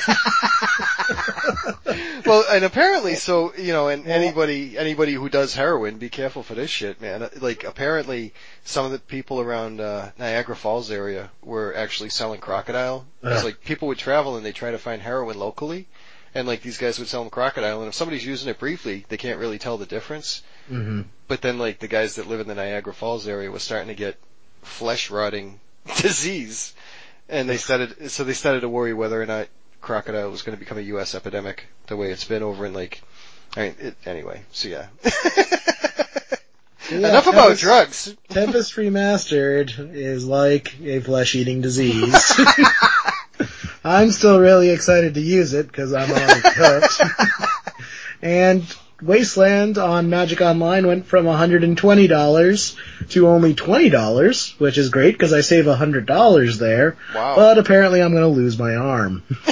[laughs] well, and apparently, so you know, and anybody anybody who does heroin, be careful for this shit, man. Like, apparently, some of the people around uh, Niagara Falls area were actually selling crocodile. It's like people would travel and they try to find heroin locally, and like these guys would sell them crocodile, and if somebody's using it briefly, they can't really tell the difference. hmm But then, like the guys that live in the Niagara Falls area was starting to get flesh rotting [laughs] disease, and they started so they started to worry whether or not crocodile was going to become a U.S. epidemic the way it's been over in like. I mean, it, anyway, so yeah. [laughs] Yeah, Enough about drugs. Tempest Remastered is like a flesh-eating disease. [laughs] I'm still really excited to use it because I'm already cooked. and Wasteland on Magic Online went from $120 to only $20, which is great because I save $100 there. Wow. But apparently I'm going to lose my arm. [laughs]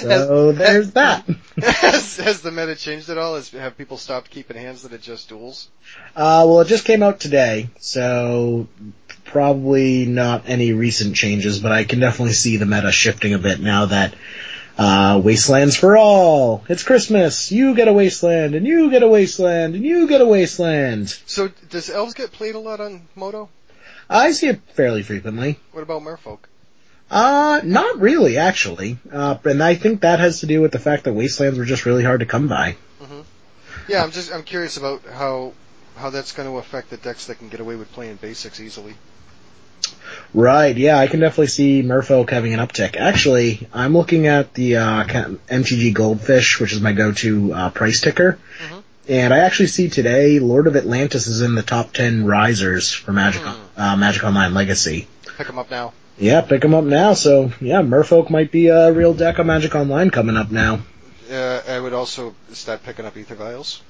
so there's that. has, has the meta changed at all? Has, have people stopped keeping hands that are just duels? Uh, well, it just came out today, so probably not any recent changes, but I can definitely see the meta shifting a bit now that uh, Wastelands for all. It's Christmas. You get a wasteland, and you get a wasteland, and you get a wasteland. So does elves get played a lot on Moto? I see it fairly frequently. What about merfolk? Uh, not really, actually. Uh, and I think that has to do with the fact that wastelands were just really hard to come by. Yeah, I'm just I'm curious about how how that's going to affect the decks that can get away with playing basics easily. Right, yeah, I can definitely see Merfolk having an uptick. Actually, I'm looking at the uh, MTG Goldfish, which is my go-to uh, price ticker, Mhm. and I actually see today Lord of Atlantis is in the top 10 risers for Magic uh, Magic Online Legacy. Pick them up now. Yeah, pick them up now. So yeah, Merfolk might be a real deck on Magic Online coming up now. Uh, I would also start picking up Aether Vials.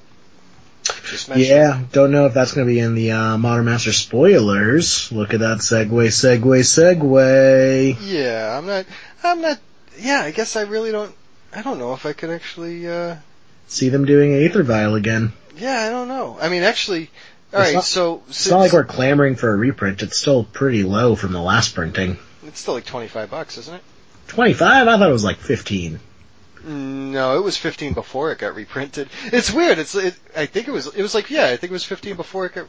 Just. Yeah, don't know if that's going to be in the uh, Modern Master spoilers. Look at that segue, segue, segue. Yeah, I'm not. I'm not. Yeah, I guess I really don't. I don't know if I could actually. uh See them doing Aether Vial again. Yeah, I don't know. I mean, actually. All It's right, not- so It's not like we're clamoring for a reprint. It's still pretty low from the last printing. it's still like 25 bucks, isn't it? 25? I thought it was like 15. No, it was 15 before it got reprinted. It's weird. It's. It, I think it was. It was like yeah. I think it was 15 before it got.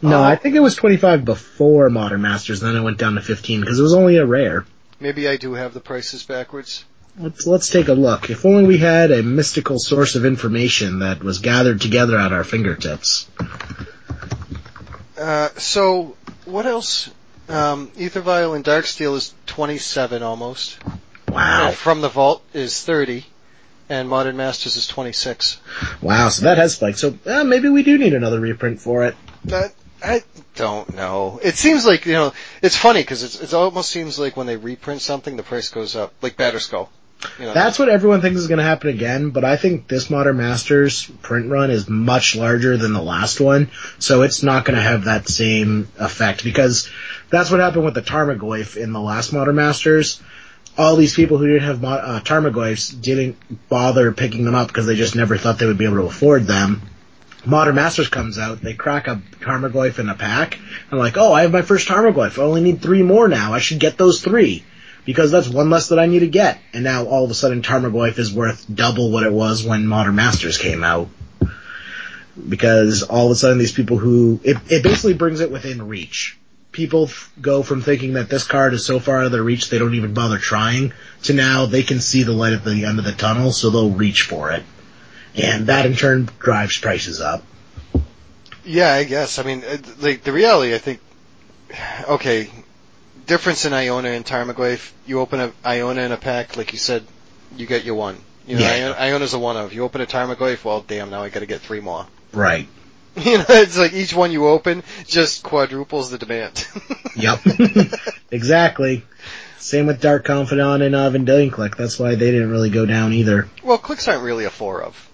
No, Oh. I think it was 25 before Modern Masters, then it went down to 15 because it was only a rare. Maybe I do have the prices backwards. Let's let's take a look. If only we had a mystical source of information that was gathered together at our fingertips. Uh, so what else? Um, Aether Vial and Darksteel is 27 almost. Wow. And From the Vault is 30, and Modern Masters is 26. Wow, so that has spiked. So uh, maybe we do need another reprint for it. That I don't know. It seems like you know. It's funny because it almost seems like when they reprint something, the price goes up. Like Batterskull. You know, That's what everyone thinks is going to happen again, but I think this Modern Masters print run is much larger than the last one, so it's not going to have that same effect because that's what happened with the Tarmogoyf in the last Modern Masters. All these people who didn't have uh, Tarmogoyfs didn't bother picking them up because they just never thought they would be able to afford them. Modern Masters comes out, they crack a Tarmogoyf in a pack, and like, oh, I have my first Tarmogoyf, I only need three more now, I should get those three because that's one less that I need to get. And now all of a sudden Tarmogoyf is worth double what it was when Modern Masters came out. Because all of a sudden these people who, it, it basically brings it within reach. People f- go from thinking that this card is so far out of their reach they don't even bother trying, to now they can see the light at the end of the tunnel so they'll reach for it. And that in turn drives prices up. Yeah, I guess. I mean, like the reality, I think. Okay, difference in Iona and Tarmogoyf. You open a Iona in a pack, like you said, you get your one. You know, Yeah. Iona, Iona's a one of. You open a Tarmogoyf, well, damn, now I got to get three more. Right. [laughs] You know, it's like each one you open just quadruples the demand. [laughs] Yep. [laughs] exactly. Same with Dark Confidant and uh, Vendilion Clique. That's why they didn't really go down either. well, Cliques aren't really a four of.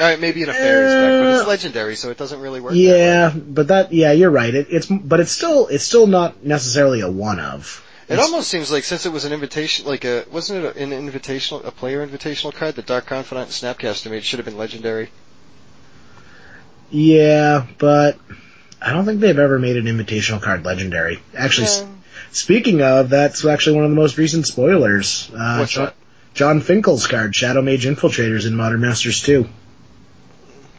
All right, maybe in a fairies deck, but it's Uh, legendary, so it doesn't really work. that Yeah, way. but that yeah, you're right. It, it's but it's still it's still not necessarily a one of. It almost seems like since it was an invitation, like a wasn't it an invitational, a player invitational card that Dark Confidant and Snapcaster made should have been legendary. Yeah, but I don't think they've ever made an invitational card legendary. Actually, Yeah. s- speaking of, that's actually one of the most recent spoilers. Uh, What's John, that? Jon Finkel's card, Shadow Mage Infiltrators in Modern Masters 2.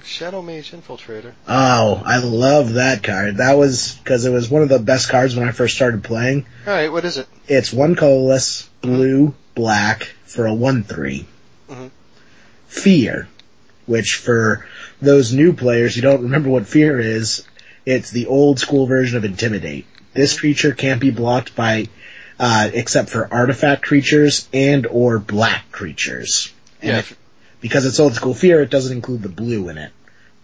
Shadow Mage Infiltrator. Oh, I love that card. That was because it was one of the best cards when I first started playing. All right, what is it? It's one colorless, blue, black for a 1-3. Mhm. Fear, which for those new players who don't remember what fear is, it's the old school version of Intimidate. This creature can't be blocked by, uh, except for artifact creatures and or black creatures. And Yeah. if- because it's old school fear, it doesn't include the blue in it.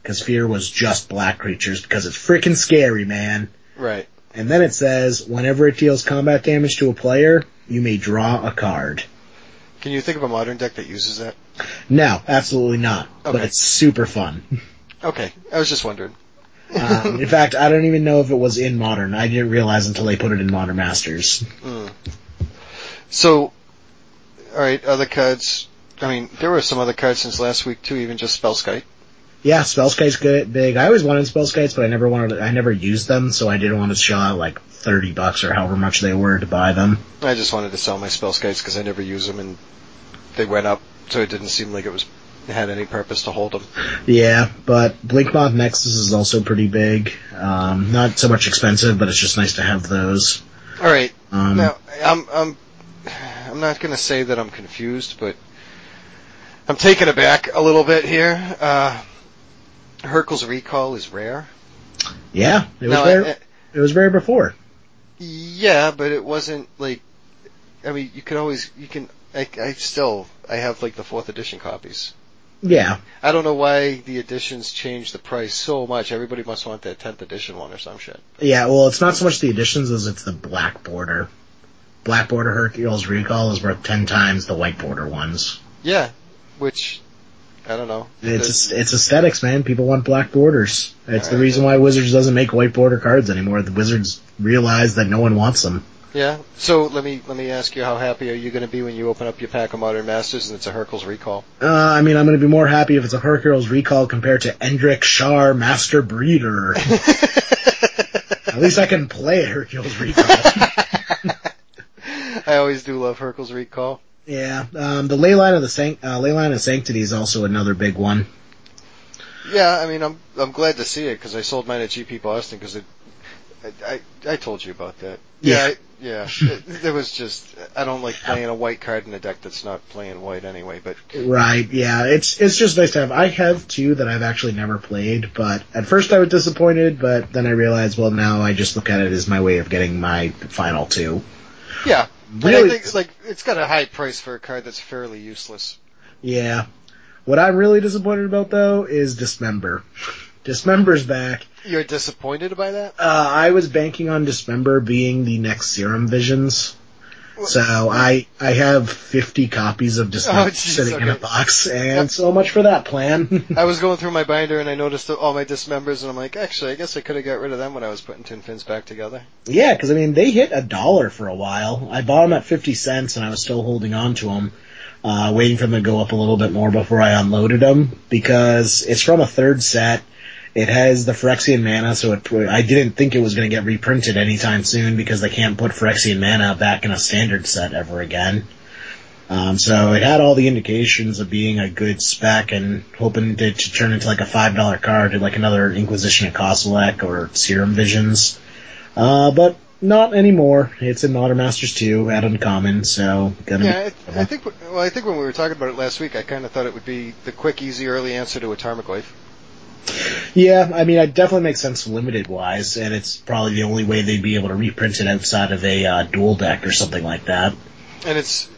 Because fear was just black creatures because it's freaking scary, man. Right. And then it says, whenever it deals combat damage to a player, you may draw a card. Can you think of a modern deck that uses that? No, absolutely not. But it's super fun. Okay, I was just wondering. Um, in fact, I don't even know if it was in Modern. I didn't realize until they put it in Modern Masters. Mm. So, all right, other cards. I mean, there were some other cards since last week too, even just Spellskite. Yeah, Spellskite's good, big. I always wanted Spellskites, but I never wanted, I never used them, so I didn't want to shell out like 30 bucks or however much they were to buy them. I just wanted to sell my Spellskites because I never use them, and they went up, so it didn't seem like it was had any purpose to hold them. Yeah, but Blinkmoth Nexus is also pretty big. Um, not so much expensive, but it's just nice to have those. All right, Um, now I'm I'm I'm not going to say that I'm confused, but I'm taken aback a little bit here. Uh, Hurkyl's Recall is rare. yeah, it was Now, rare. I- it was rare before. Yeah, but it wasn't like. I mean, you could always you can. I, I still I have like the fourth edition copies. Yeah, I don't know why the editions change the price so much. Everybody must want that tenth edition one or some shit. yeah. Well, it's not so much the editions as it's the black border. Black border Hurkyl's Recall is worth ten times the white border ones. Yeah, which I don't know. It's it's aesthetics, man. People want black borders. It's the reason why Wizards doesn't make white border cards anymore. The Wizards realize that no one wants them. Yeah. So let me let me ask you, how happy are you going to be when you open up your pack of Modern Masters and it's a Hurkyl's Recall? Uh, I mean, I'm going to be more happy if it's a Hurkyl's Recall compared to Endrek Sahr Master Breeder. [laughs] At least I can play Hurkyl's Recall. [laughs] I always do love Hurkyl's Recall. yeah, um, the Leyline of the Sanct- uh, Leyline of Sanctity is also another big one. Yeah, I mean, I'm I'm glad to see it because I sold mine at GP Boston because it. I, I I told you about that. Yeah. I, yeah. [laughs] it, it was just I don't like playing a white card in a deck that's not playing white anyway. But Right, yeah, it's it's just nice to have. I have two that I've actually never played, but at first I was disappointed, but then I realized, well, now I just look at it as my way of getting my final two. yeah, Really- I think like it's got a high price for a card that's fairly useless. Yeah. What I'm really disappointed about though is Dismember. [laughs] Dismember's back. You're disappointed by that? Uh, I was banking on Dismember being the next Serum Visions. So I I have 50 copies of Dismember Oh, sitting in a box, and so much for that plan. I was [laughs] going through my binder and I noticed all my dismembers and I'm like, actually, I guess I could have got rid of them when I was putting Tin Fins back together. yeah, because I mean they hit a dollar for a while. I bought them at 50 cents, and I was still holding on to them, uh, waiting for them to go up a little bit more before I unloaded them because it's from a third set. It has the Phyrexian mana, so it, I didn't think it was going to get reprinted anytime soon because they can't put Phyrexian mana back in a standard set ever again. Um, so it had all the indications of being a good spec and hoping to, to turn into like a five dollar card, like another Inquisition of Kozilek or Serum Visions. Uh, but not anymore. It's in Modern Masters 2 at Uncommon, so Yeah. I, I think. Well, I think when we were talking about it last week, I kind of thought it would be the quick, easy, early answer to a Tarmogoyf. Yeah, I mean, it definitely makes sense limited wise, and it's probably the only way they'd be able to reprint it outside of a uh, dual deck or something like that. And it's,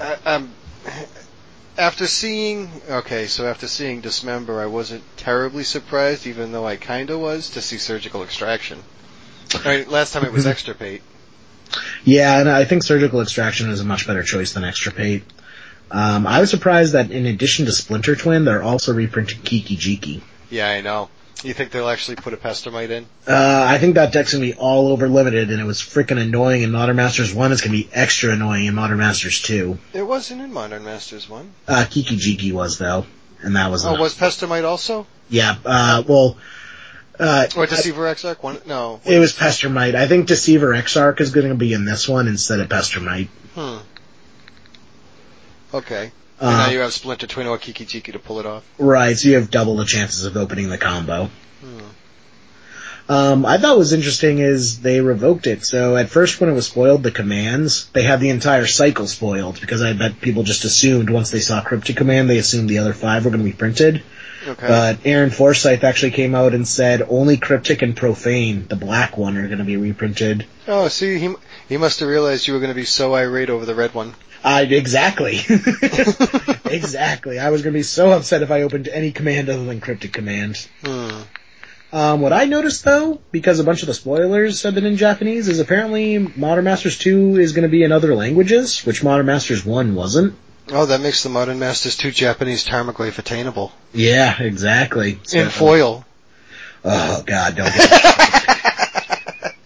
I, I'm, after seeing, okay, so after seeing Dismember, I wasn't terribly surprised, even though I kinda was, to see Surgical Extraction. I mean, last time it was Extirpate. Yeah, and I think Surgical Extraction is a much better choice than Extirpate. Um, I was surprised that in addition to Splinter Twin, they're also reprinting Kiki Jiki. Yeah, I know. You think they'll actually put a Pestermite in? Uh, I think that deck's gonna be all over limited, and it was freaking annoying in Modern Masters 1. It's gonna be extra annoying in Modern Masters 2. It wasn't in Modern Masters 1. Uh, Kiki Jiki was, though. And that was Oh, not- was Pestermite also? Yeah, uh, well, uh, Or Deceiver Exarch? One? No. it was Pestermite. I think Deceiver Exarch is gonna be in this one instead of Pestermite. Hmm. Okay. And now Uh, you have Splinter Twin or Kiki Jiki to pull it off. right, so you have double the chances of opening the combo. Hmm. Um, I thought was interesting is they revoked it. So at first when it was spoiled, the commands, they had the entire cycle spoiled because I bet people just assumed once they saw Cryptic Command, they assumed the other five were going to be printed. Okay. But Aaron Forsythe actually came out and said only Cryptic and Profane, the black one, are going to be reprinted. oh, see, he he must have realized you were going to be so irate over the red one. I exactly, [laughs] exactly. I was going to be so upset if I opened any command other than Cryptic Command. Hmm. Um, what I noticed though, because a bunch of the spoilers have been in Japanese, is apparently Modern Masters 2 is going to be in other languages, which Modern Masters 1 wasn't. Oh, that makes the Modern Masters 2 Japanese Tarmogoyf attainable. Yeah, exactly. So- In foil. Oh god, don't get [laughs]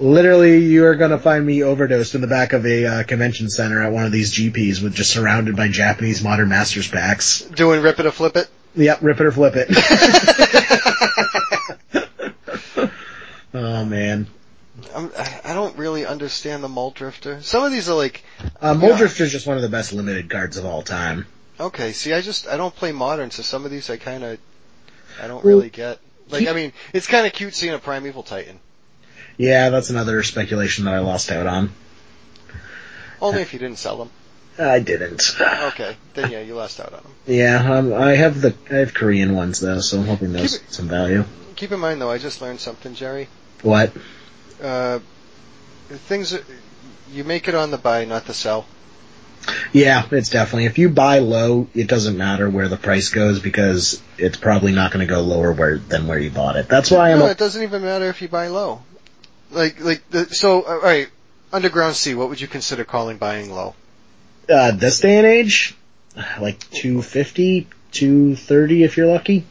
Literally, you are gonna find me overdosed in the back of a uh, convention center at one of these GPs with just surrounded by Japanese Modern Masters packs. Doing Rip It or Flip It. Yep, rip it or flip it. [laughs] [laughs] oh man. I'm, I don't really understand the Mulldrifter. Some of these are like, Uh, is just one of the best limited cards of all time. okay, see, I just, I don't play Modern, so some of these I kind of, I don't Well, really get. Like, I mean, it's kind of cute seeing a Primeval Titan. Yeah, that's another speculation that I lost out on. Only if you didn't sell them. I didn't. Okay, then yeah, you lost out on them. Yeah, um, I have the I have Korean ones though, so I'm hoping those Keep some value. Keep in mind though, I just learned something, Jerry. What? Uh, things, you make it on the buy, not the sell. Yeah, it's definitely if you buy low, it doesn't matter where the price goes because it's probably not going to go lower where than where you bought it. That's why I'm. No, a- it doesn't even matter if you buy low. Like, like, the, so, uh, alright, Underground Sea what would you consider calling buying low? uh, this day and age, like 250, 230 if you're lucky.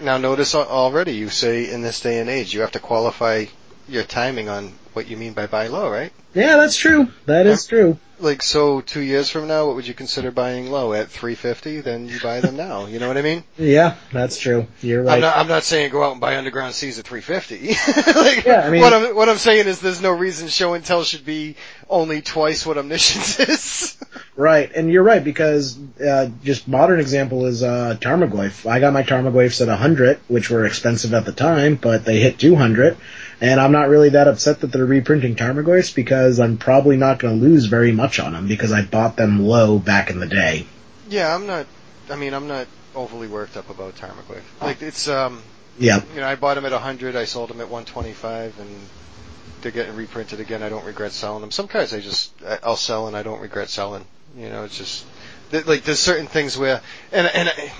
Now notice already you say in this day and age you have to qualify your timing on what you mean by buy low, right? Yeah, that's true. That is true. Like so two years from now what would you consider buying low? At three fifty, then you buy them now. You know what I mean? Yeah, that's true. You're right. I'm not I'm not saying go out and buy underground seas at three fifty. [laughs] like Yeah, I mean- what I'm what I'm saying is there's no reason show and tell should be only twice what omniscience [laughs] is. Right, and you're right because uh, just modern example is uh, Tarmogoyf. I got my Tarmogoyfs at 100, which were expensive at the time, but they hit 200, and I'm not really that upset that they're reprinting Tarmogoyfs because I'm probably not going to lose very much on them because I bought them low back in the day. yeah, I'm not I mean I'm not overly worked up about Tarmogoyf. Like it's um Yeah, you know, I bought them at 100, I sold them at 125, and they're getting reprinted again. I don't regret selling them. Some cards I just, I'll sell and I don't regret selling. You know, it's just, like, there's certain things where, and, and I,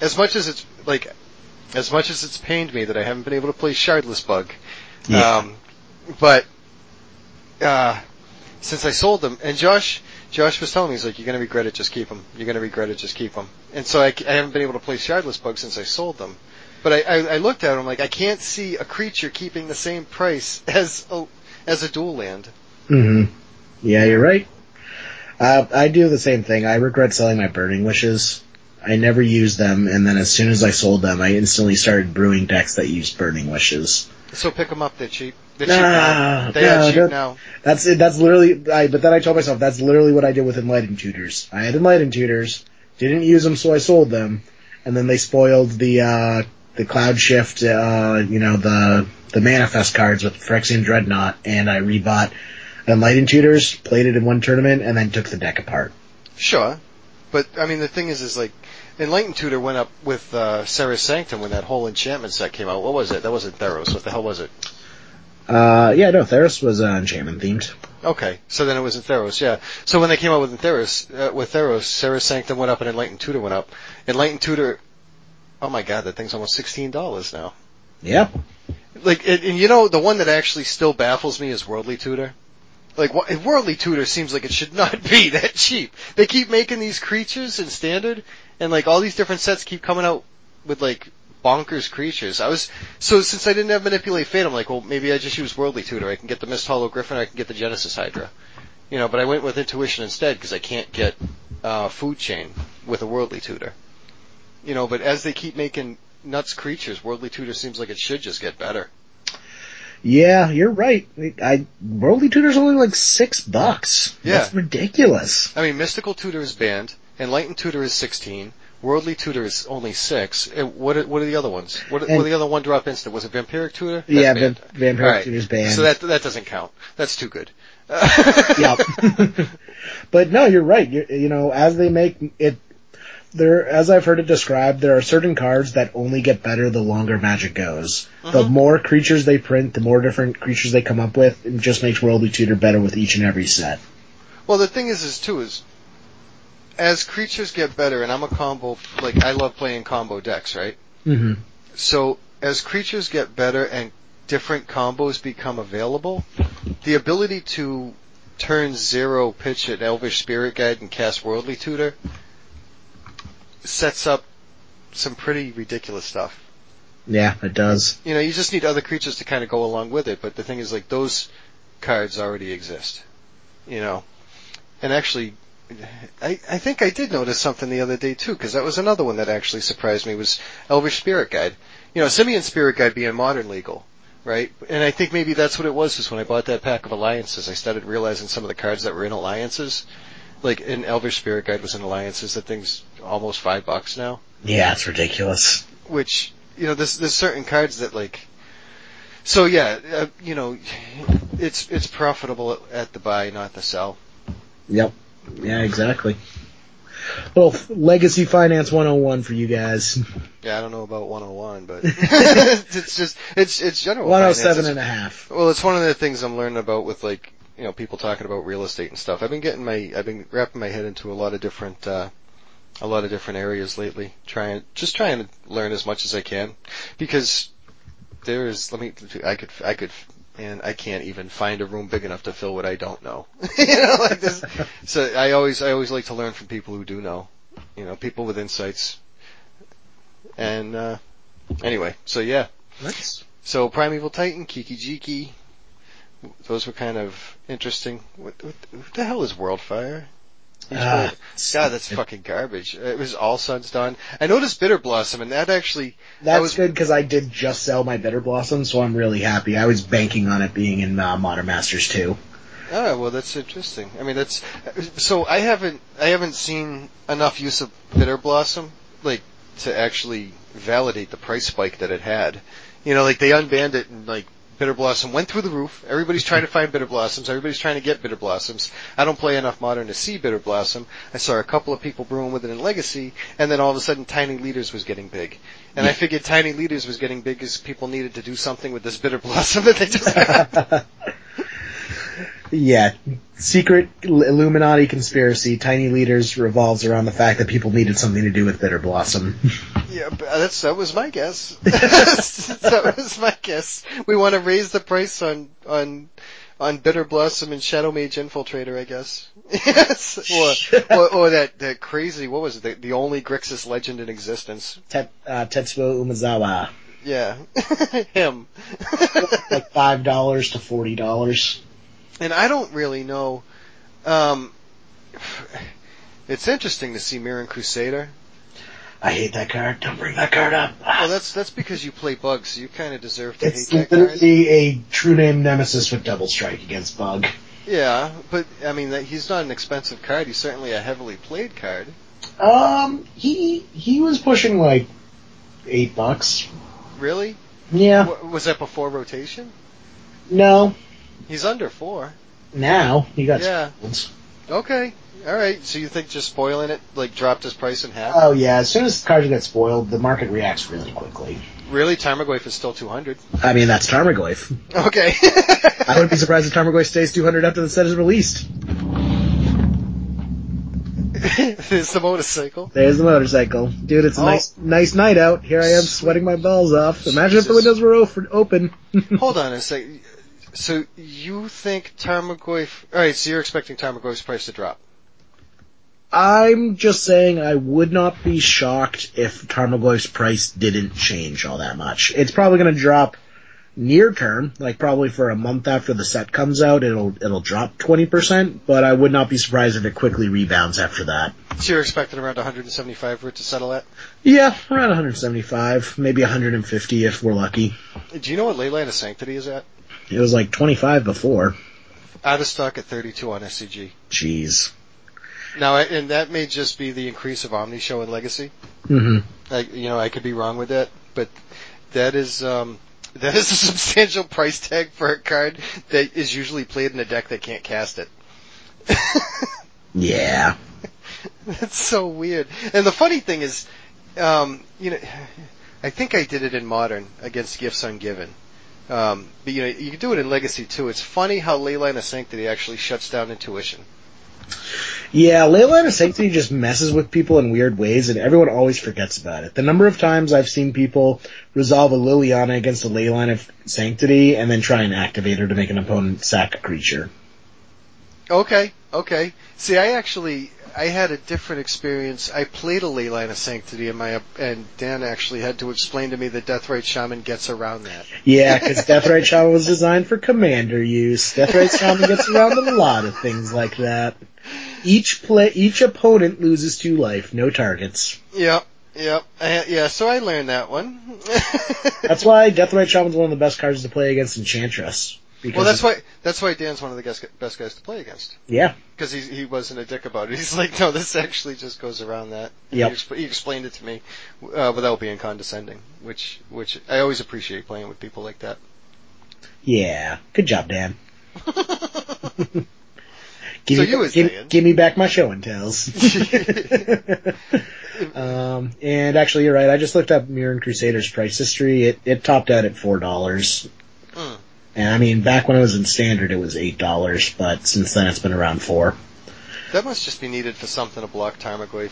as much as it's, like, as much as it's pained me that I haven't been able to play Shardless Bug, Yeah. um, but, uh, since I sold them, and Josh, Josh was telling me, he's like, you're gonna regret it, just keep them. You're gonna regret it, just keep them. And so I, I haven't been able to play Shardless Bug since I sold them. But I, I, I looked at them like, I can't see a creature keeping the same price [laughs] as a, as a dual land. hmm Yeah, you're right. Uh, I do the same thing. I regret selling my Burning Wishes. I never used them, and then as soon as I sold them, I instantly started brewing decks that used Burning Wishes. So pick them up, they're cheap. They're Nah, cheap now. They no, are cheap now. That's it. That's literally. I, but then I told myself that's literally what I did with Enlightened Tutors. I had Enlightened Tutors, didn't use them, so I sold them, and then they spoiled the uh, the Cloud Shift, uh, you know, the the Manifest cards with Phyrexian Dreadnought, and I rebought Enlightened Tutors, played it in one tournament, and then took the deck apart. Sure. But, I mean, the thing is, is like, Enlightened Tutor went up with, uh, Serra's Sanctum when that whole enchantment set came out. What was it? That wasn't Theros. What the hell was it? Uh, yeah, no, Theros was uh, enchantment themed. Okay, so then it was in Theros, yeah. So when they came out with Theros, uh, with Theros, Serra's Sanctum went up and Enlightened Tutor went up. Enlightened Tutor, oh my god, that thing's almost sixteen dollars now. Yeah, Like, and, and you know, the one that actually still baffles me is Worldly Tutor. Like, Worldly Tutor seems like it should not [laughs] be that cheap. They keep making these creatures in Standard, and like all these different sets keep coming out with like bonkers creatures. I was so since I didn't have manipulate fate, I'm like, well, maybe I just use worldly tutor. I can get the Misthollow Griffin, I can get the Genesis Hydra. You know, but I went with intuition instead because I can't get uh, food chain with a worldly tutor. You know, but as they keep making nuts creatures, worldly tutor seems like it should just get better. Yeah, you're right. I Worldly Tutor's only like six bucks. Yeah. That's ridiculous. I mean, Mystical Tutor is banned, Enlightened Tutor is 16, Worldly Tutor is only 6. And what are, what are the other ones? What are, what are the other one drop instant? Was it Vampiric Tutor? That's yeah, banned. Vampire Alright. Tutor's banned. So that that doesn't count. That's too good. yep. [laughs] but no, you're right. You, you know, as they make it, there, as I've heard it described, there are certain cards that only get better the longer Magic goes. The Mhm. more creatures they print, the more different creatures they come up with, it just makes Worldly Tutor better with each and every set. Well, the thing is, is too is as creatures get better, and I'm a combo like I love playing combo decks, right? Mm-hmm. So as creatures get better and different combos become available, the ability to turn zero pitch an Elvish Spirit Guide and cast Worldly Tutor sets up some pretty ridiculous stuff. Yeah, it does. You know, you just need other creatures to kind of go along with it, but the thing is like those cards already exist. You know. And actually I, I think I did notice something the other day too, because that was another one that actually surprised me was Elvish Spirit Guide. You know, Simian Spirit Guide being modern legal, right? And I think maybe that's what it was, is when I bought that pack of alliances, I started realizing some of the cards that were in alliances. Like, in Elvish Spirit Guide was in alliances, that thing's almost five bucks now. Yeah, it's ridiculous. Which, you know, there's, there's certain cards that like, so yeah, uh, you know, it's, it's profitable at the buy, not the sell. Yep. Yeah, exactly. Well, Legacy Finance 101 for you guys. Yeah, I don't know about 101, but [laughs] [laughs] it's just it's it's general. finance. 107 It's- and a half. Well, it's one of the things I'm learning about with like you know people talking about real estate and stuff. I've been getting my I've been wrapping my head into a lot of different uh a lot of different areas lately. Trying just trying to learn as much as I can because there is let me I could I could and I can't even find a room big enough to fill what I don't know. [laughs] you know, like this. So I always I always like to learn from people who do know. You know, people with insights. And uh anyway, so yeah. Nice. So Primeval Titan, Kiki Jiki, those were kind of interesting. What, what, what the hell is Worldfire? Ah, God, that's fucking garbage. It was All Suns Dawn. I noticed Bitter Blossom, and that actually, That's was- good because I did just sell my Bitter Blossom, so I'm really happy. I was banking on it being in uh, Modern Masters 2. oh well, that's interesting. I mean, that's so I haven't I haven't seen enough use of Bitter Blossom like to actually validate the price spike that it had. You know, like they unbanned it and like Bitter Blossom went through the roof. Everybody's trying to find Bitter Blossoms. Everybody's trying to get Bitter Blossoms. I don't play enough Modern to see Bitter Blossom. I saw a couple of people brewing with it in Legacy, and then all of a sudden Tiny Leaders was getting big. And I figured Tiny Leaders was getting big because people needed to do something with this Bitter [laughs] Blossom that they just [laughs] got. Yeah, secret Illuminati conspiracy. Tiny Leaders revolves around the fact that people needed something to do with Bitter Blossom. Yeah, that's that was my guess. [laughs] that was my guess. We want to raise the price on on on Bitter Blossom and Shadow Mage Infiltrator, I guess. yes, [laughs] or, or or that that crazy what was it? The, the only Grixis legend in existence. Tet, uh, Tetsuo Umezawa, Yeah, [laughs] him. like five dollars to forty dollars. And I don't really know. Um, it's interesting to see Mirran Crusader. I hate that card. Don't bring that card up. Well, that's that's because you play bugs, so you kind of deserve to It's hate that card. literally a true name nemesis with double strike against Bug. Yeah, but I mean, that he's not an expensive card. He's certainly a heavily played card. Um, he he was pushing like eight bucks. Really? Yeah. W- was that before rotation? No. He's under four. Now he got Yeah. spoiled. Okay. All right. So you think just spoiling it like dropped his price in half? Oh yeah, as soon as the cards get spoiled, the market reacts really quickly. really? Tarmogoyf is still 200. I mean, that's Tarmogoyf. Okay. [laughs] I wouldn't be surprised if Tarmogoyf stays 200 after the set is released. [laughs] it's the motorcycle. There's the motorcycle. Dude, it's a Oh. nice, nice night out. Here I am sweating my balls off. Imagine if the windows were o- open. [laughs] Hold on a sec. So you think Tarmogoyf? All right. So you're expecting Tarmogoyf's price to drop? I'm just saying I would not be shocked if Tarmogoyf's price didn't change all that much. It's probably going to drop near term, like probably for a month after the set comes out, it'll it'll drop 20%, but I would not be surprised if it quickly rebounds after that. So you're expecting around 175 for it to settle at? Yeah, around 175, maybe 150 if we're lucky. Do you know what Leyline of Sanctity is at? It was like 25 before. Out of stock at 32 on SCG. Jeez. Now, and that may just be the increase of Omni Show and Legacy. hmm I, you know, I could be wrong with that, but that is um, [laughs] that is a substantial price tag for a card that is usually played in a deck that can't cast it. [laughs] Yeah. That's so weird. And the funny thing is, um, you know, I think I did it in Modern against Gifts Ungiven. Um, but you know, you can do it in Legacy too. It's funny how Leyline of Sanctity actually shuts down intuition. Yeah, Leyline of Sanctity just messes with people in weird ways, and everyone always forgets about it. The number of times I've seen people resolve a Liliana against a Leyline of Sanctity and then try and activate her to make an opponent sack a creature. Okay, okay. See, I actually I had a different experience. I played a Leyline of Sanctity, and my and Dan actually had to explain to me that Deathrite Shaman gets around that. Yeah, because Deathrite Shaman was designed for commander use. Deathrite Shaman gets around a lot of things like that. Each play, each opponent loses two life, no targets. Yep, yep, I, yeah. So I learned that one. [laughs] That's why Deathrite Shaman's one of the best cards to play against Enchantress. Because well, that's why that's why Dan's one of the best, best guys to play against Yeah, because he he wasn't a dick about it. [laughs] He's like, no, this actually just goes around that. Yep. He, he explained it to me uh, without being condescending, which which I always appreciate playing with people like that. yeah. Good job, Dan. [laughs] Give So me, you was give, give me back my show and tells. [laughs] um, and actually, you're right. I just looked up Mirran Crusaders price history. It it topped out at four dollars. And I mean, back when it was in standard, it was eight dollars, but since then it's been around four. That must just be needed for something to block Tarmogoyf.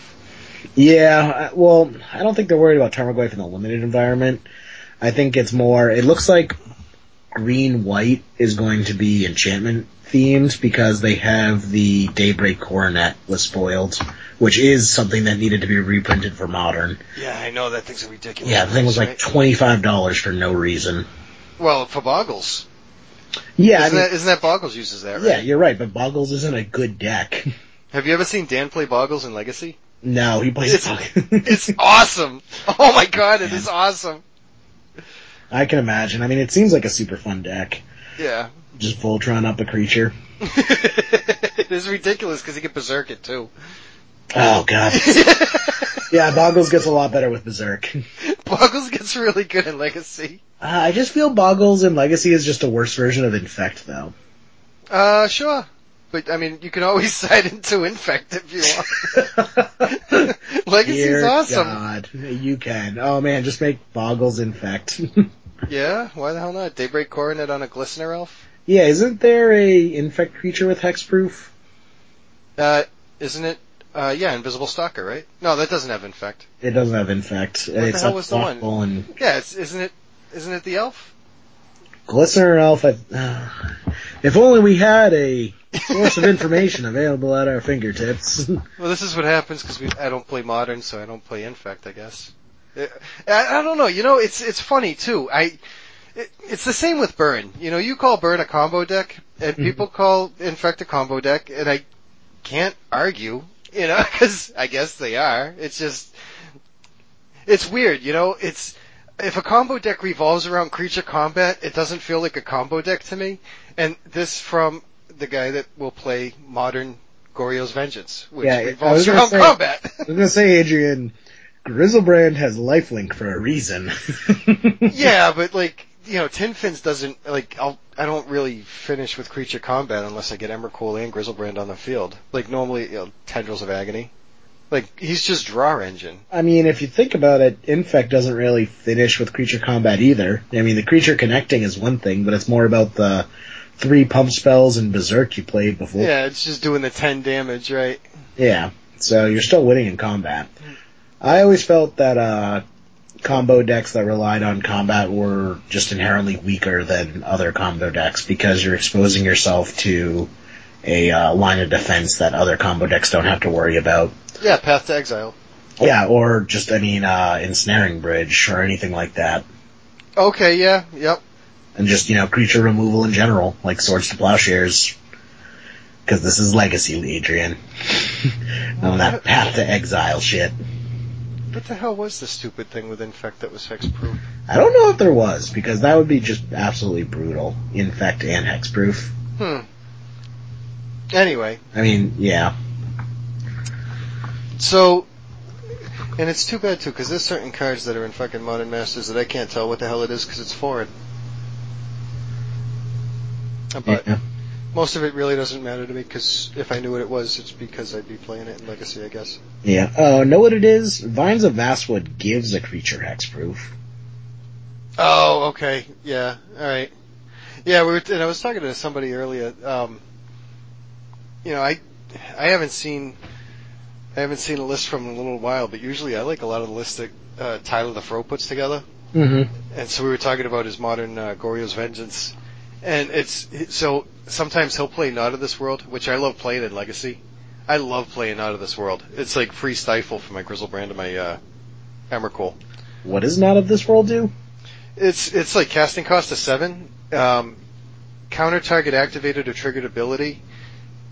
Yeah, uh, well, I don't think they're worried about Tarmogoyf in the limited environment. I think it's more, it looks like green white is going to be enchantment themed because they have the Daybreak Coronet was spoiled, which is something that needed to be reprinted for modern. Yeah, I know that thing's ridiculous. Yeah, the thing was like $25 for no reason. well for Boggles. Yeah, isn't, mean, that, isn't that Boggles uses that? Right? yeah, you're right, but Boggles isn't a good deck. [laughs] Have you ever seen Dan play Boggles in Legacy? No, he plays It's, it's awesome. Oh my god, it is awesome. I can imagine. I mean, it seems like a super fun deck. Yeah. Just Voltron up a creature. [laughs] it is ridiculous because he can berserk it too. Oh god. [laughs] yeah, Boggles gets a lot better with Berserk. [laughs] Boggles gets really good in Legacy. Uh, I just feel Boggles in Legacy is just a worse version of Infect, though. Uh, sure. But I mean, you can always [laughs] side into Infect if you want. Legacy's Dear awesome. God, you can. Oh man, just make Boggles Infect. Yeah, why the hell not? Daybreak Coronet on a Glistener Elf? yeah, isn't there a Infect creature with Hexproof? Uh, isn't it? Uh, yeah, Invisible Stalker, right? No, that doesn't have Infect. It doesn't have Infect. the it's hell was the one? and Yeah, it's, isn't it? Isn't it the Elf? Glistener Elf. I, uh, if only we had a source of information available at our fingertips. [laughs] Well, this is what happens because I don't play Modern, so I don't play Infect, I guess. Uh, I, I don't know. You know, it's it's funny too. I it, it's the same with Burn. You know, you call Burn a combo deck, and people call Infect a combo deck, and I can't argue. [laughs] You know, because I guess they are. It's just it's weird. You know, it's if a combo deck revolves around creature combat, it doesn't feel like a combo deck to me. And this from the guy that will play Modern Goryo's Vengeance, which Yeah, revolves around say- combat. I was gonna say, Adrian, Griselbrand has lifelink for a reason. [laughs] yeah, but like you know, Tinfins doesn't like. I'll I don't really finish with creature combat unless I get Emrakul and Griselbrand on the field. Like normally, you know, Tendrils of Agony. Like he's just draw engine. I mean, if you think about it, Infect doesn't really finish with creature combat either. I mean, the creature connecting is one thing, but it's more about the three pump spells and Berserk you played before. Yeah, it's just doing the ten damage, right? Yeah, so you're still winning in combat. I always felt that uh, combo decks that relied on combat were just inherently weaker than other combo decks because you're exposing yourself to a uh, line of defense that other combo decks don't have to worry about. Yeah, Path to Exile. Yeah, or just I mean uh, ensnaring bridge or anything like that, Okay, yeah, yep. and just you know creature removal in general, like swords to plowshares. Because this is legacy, Adrian. [laughs] on that path to exile shit. What the hell was the stupid thing with Infect that was hexproof? I don't know if there was, because that would be just absolutely brutal. Infect and hexproof. Hmm. Anyway, I mean, yeah. so, and it's too bad too, because there's certain cards that are in fucking Modern Masters that I can't tell what the hell it is because it's foreign. But yeah. Most of it really doesn't matter to me because if I knew what it was, it's because I'd be playing it in Legacy, I guess. Yeah. Oh, know what it is? Vines of Vastwood gives a creature hexproof. Oh, okay, yeah, all right, yeah. We were, and I was talking to somebody earlier. Um, you know, I, I haven't seen, I haven't seen a list from in a little while, but usually I like a lot of the lists that uh, Tyler the Fro puts together. Mm-hmm. And so we were talking about his modern uh, Goryo's Vengeance, and it's so sometimes he'll play Not of This World, which I love playing in Legacy. I love playing Not of This World. It's like free stifle for my Griselbrand and my uh, Emrakul. What does Not of This World do? It's it's like casting cost of seven. Um, counter target activated or triggered ability.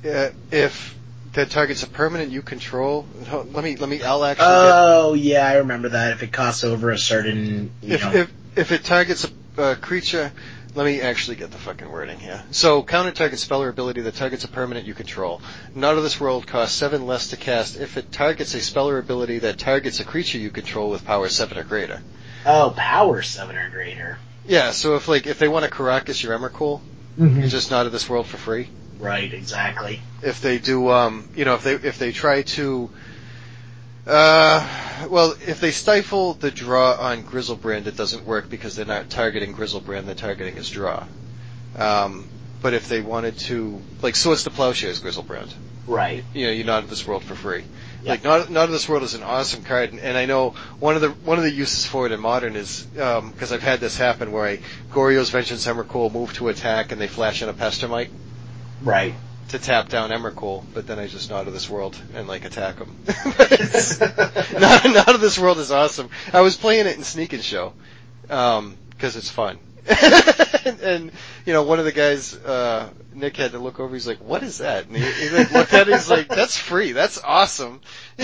Uh, if that target's a permanent you control. Let me let me. I'll actually. get, Oh, yeah, I remember that. If it costs over a certain, you if, know. if if it targets a, a creature, let me actually get the fucking wording here. So counter target spell or ability that targets a permanent you control. Not of this world costs seven less to cast if it targets a spell or ability that targets a creature you control with power seven or greater. oh, power seven or greater. Yeah, so if like if they want to Karakas your Emrakul, Mm-hmm. you're just not of this world for free. Right, exactly. if they do um you know if they if they try to uh well if they stifle the draw on Griselbrand it doesn't work because they're not targeting Griselbrand they're targeting his draw um but if they wanted to like so Swords to Plowshares Griselbrand Right. you know you're not of this world for free Yeah. like not not of this world is an awesome card and, and I know one of the one of the uses for it in modern is because I've had this happen where I Goryo's Vengeance Emrakul move to attack and they flash in a Pestermite Right. To tap down Emrakul, but then I just not of this world and like attack him. not, not of this world is awesome. I was playing it in Sneak and Show um, because it's fun. and, [laughs] and you know, one of the guys, uh, Nick had to look over. He's like, "What is that?" And he, he like, looked at it. He's like, "That's free. That's awesome." [laughs]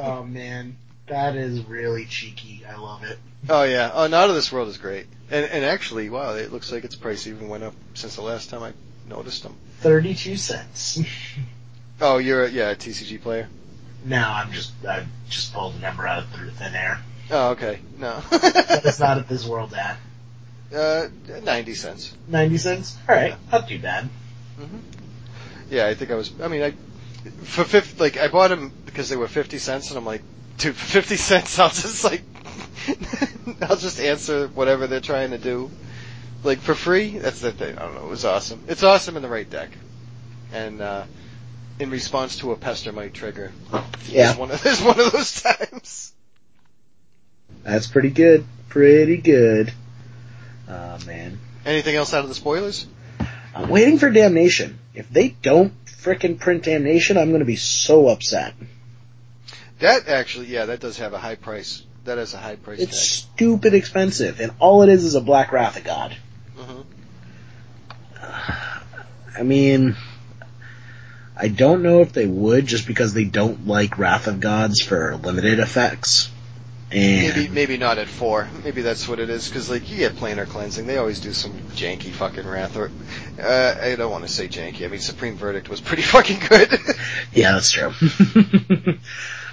Oh man, that is really cheeky. I love it. oh yeah. Oh, not of this world is great. And and actually, wow, it looks like its price even went up since the last time I noticed them. Thirty-two cents. Oh, you're a, yeah, a TCG player. no, I'm just I just pulled the number out through thin air. Oh, okay. No. that's not at this world at? Uh, ninety cents. Ninety cents. All right, not too bad. Yeah, I think I was. I mean, I for fifty, like I bought them because they were fifty cents, and I'm like, dude, for fifty cents, I'll just like, [laughs] I'll just answer whatever they're trying to do, like for free. That's the thing. I don't know. It was awesome. It's awesome in the right deck, and uh, in response to a Pestermite trigger. Yeah. It's one of, it's one of those [laughs] times. That's pretty good. Pretty good. Oh man. Anything else out of the spoilers? I'm waiting for Damnation. If they don't frickin' print Damnation, I'm gonna be so upset. That actually, yeah, that does have a high price. That has a high price It's tag. stupid expensive, and all it is is a Black Wrath of God. I mean, I don't know if they would just because they don't like Wrath of Gods for limited effects. And Maybe maybe not at four. Maybe that's what it is. Because like you get planar cleansing, they always do some janky fucking wrath. Or uh, I don't want to say janky. I mean Supreme Verdict was pretty [laughs] fucking good. yeah, that's true. [laughs]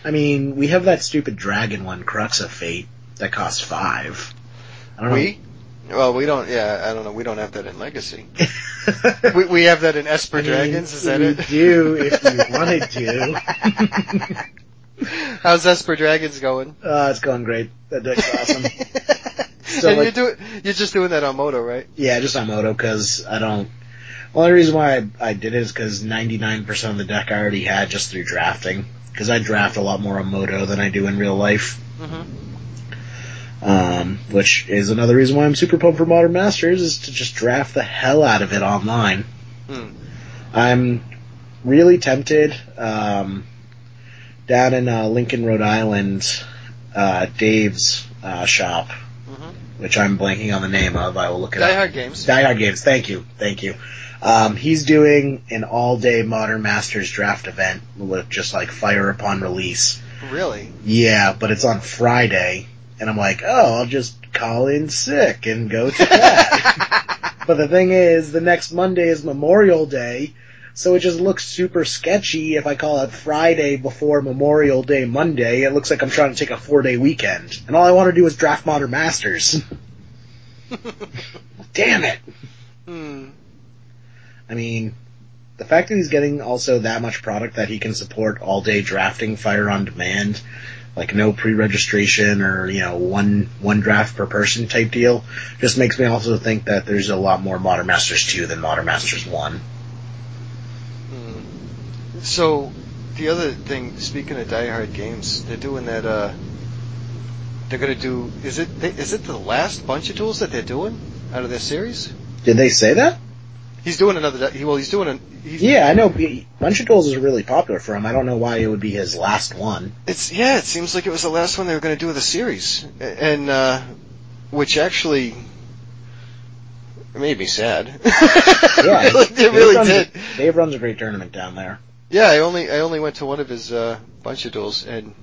I mean, we have that stupid dragon one, Crux of Fate, that costs five. I don't we? Well, we don't. Yeah, I don't know. We don't have that in Legacy. [laughs] We we have that in Esper I mean, Dragons. Is that we it? do if you wanted to. [laughs] How's Esper Dragons going? uh, it's going great. That deck's awesome. [laughs] So, and like- you're doing. You're just doing that on Moto, right? Yeah, just on Moto because I don't. Well, the reason why I, I did it is because 99% of the deck I already had just through drafting. Because I draft a lot more on Moto than I do in real life. Mm-hmm. Um, which is another reason why I'm super pumped for Modern Masters is to just draft the hell out of it online. Hmm. I'm really tempted. Um, down in uh, Lincoln, Rhode Island, uh, Dave's uh, shop, Mhm. which I'm blanking on the name of. I will look it Die up. Hard Games. Die Hard Games. Thank you, thank you. Um, he's doing an all-day Modern Masters draft event with just like fire upon release. Really? Yeah, but it's on Friday, and I'm like, oh, I'll just call in sick and go to that. [laughs] but the thing is, the next Monday is Memorial Day, so it just looks super sketchy if I call it Friday before Memorial Day Monday. It looks like I'm trying to take a four day weekend, and all I want to do is draft Modern Masters. [laughs] Damn it! Hmm. I mean, the fact that he's getting also that much product that he can support all day drafting fire on demand, like no pre-registration or, you know, one, one draft per person type deal, just makes me also think that there's a lot more Modern Masters 2 than Modern Masters 1. Hmm. So, the other thing, speaking of Die Hard games, they're doing that, uh, they're gonna do, is it, is it the last bunch of duels that they're doing out of their series? Did they say that? He's doing another, he- well, he's doing a, he's, Yeah, I know. Bunch of Duels is really popular for him. I don't know why it would be his last one. It's, yeah, it seems like it was the last one they were gonna do with the series. And, uh, which actually, made me sad. [laughs] Yeah, it really, it Dave really runs did. Dave runs a great tournament down there. Yeah, I only I only went to one of his uh, bunch of duels, and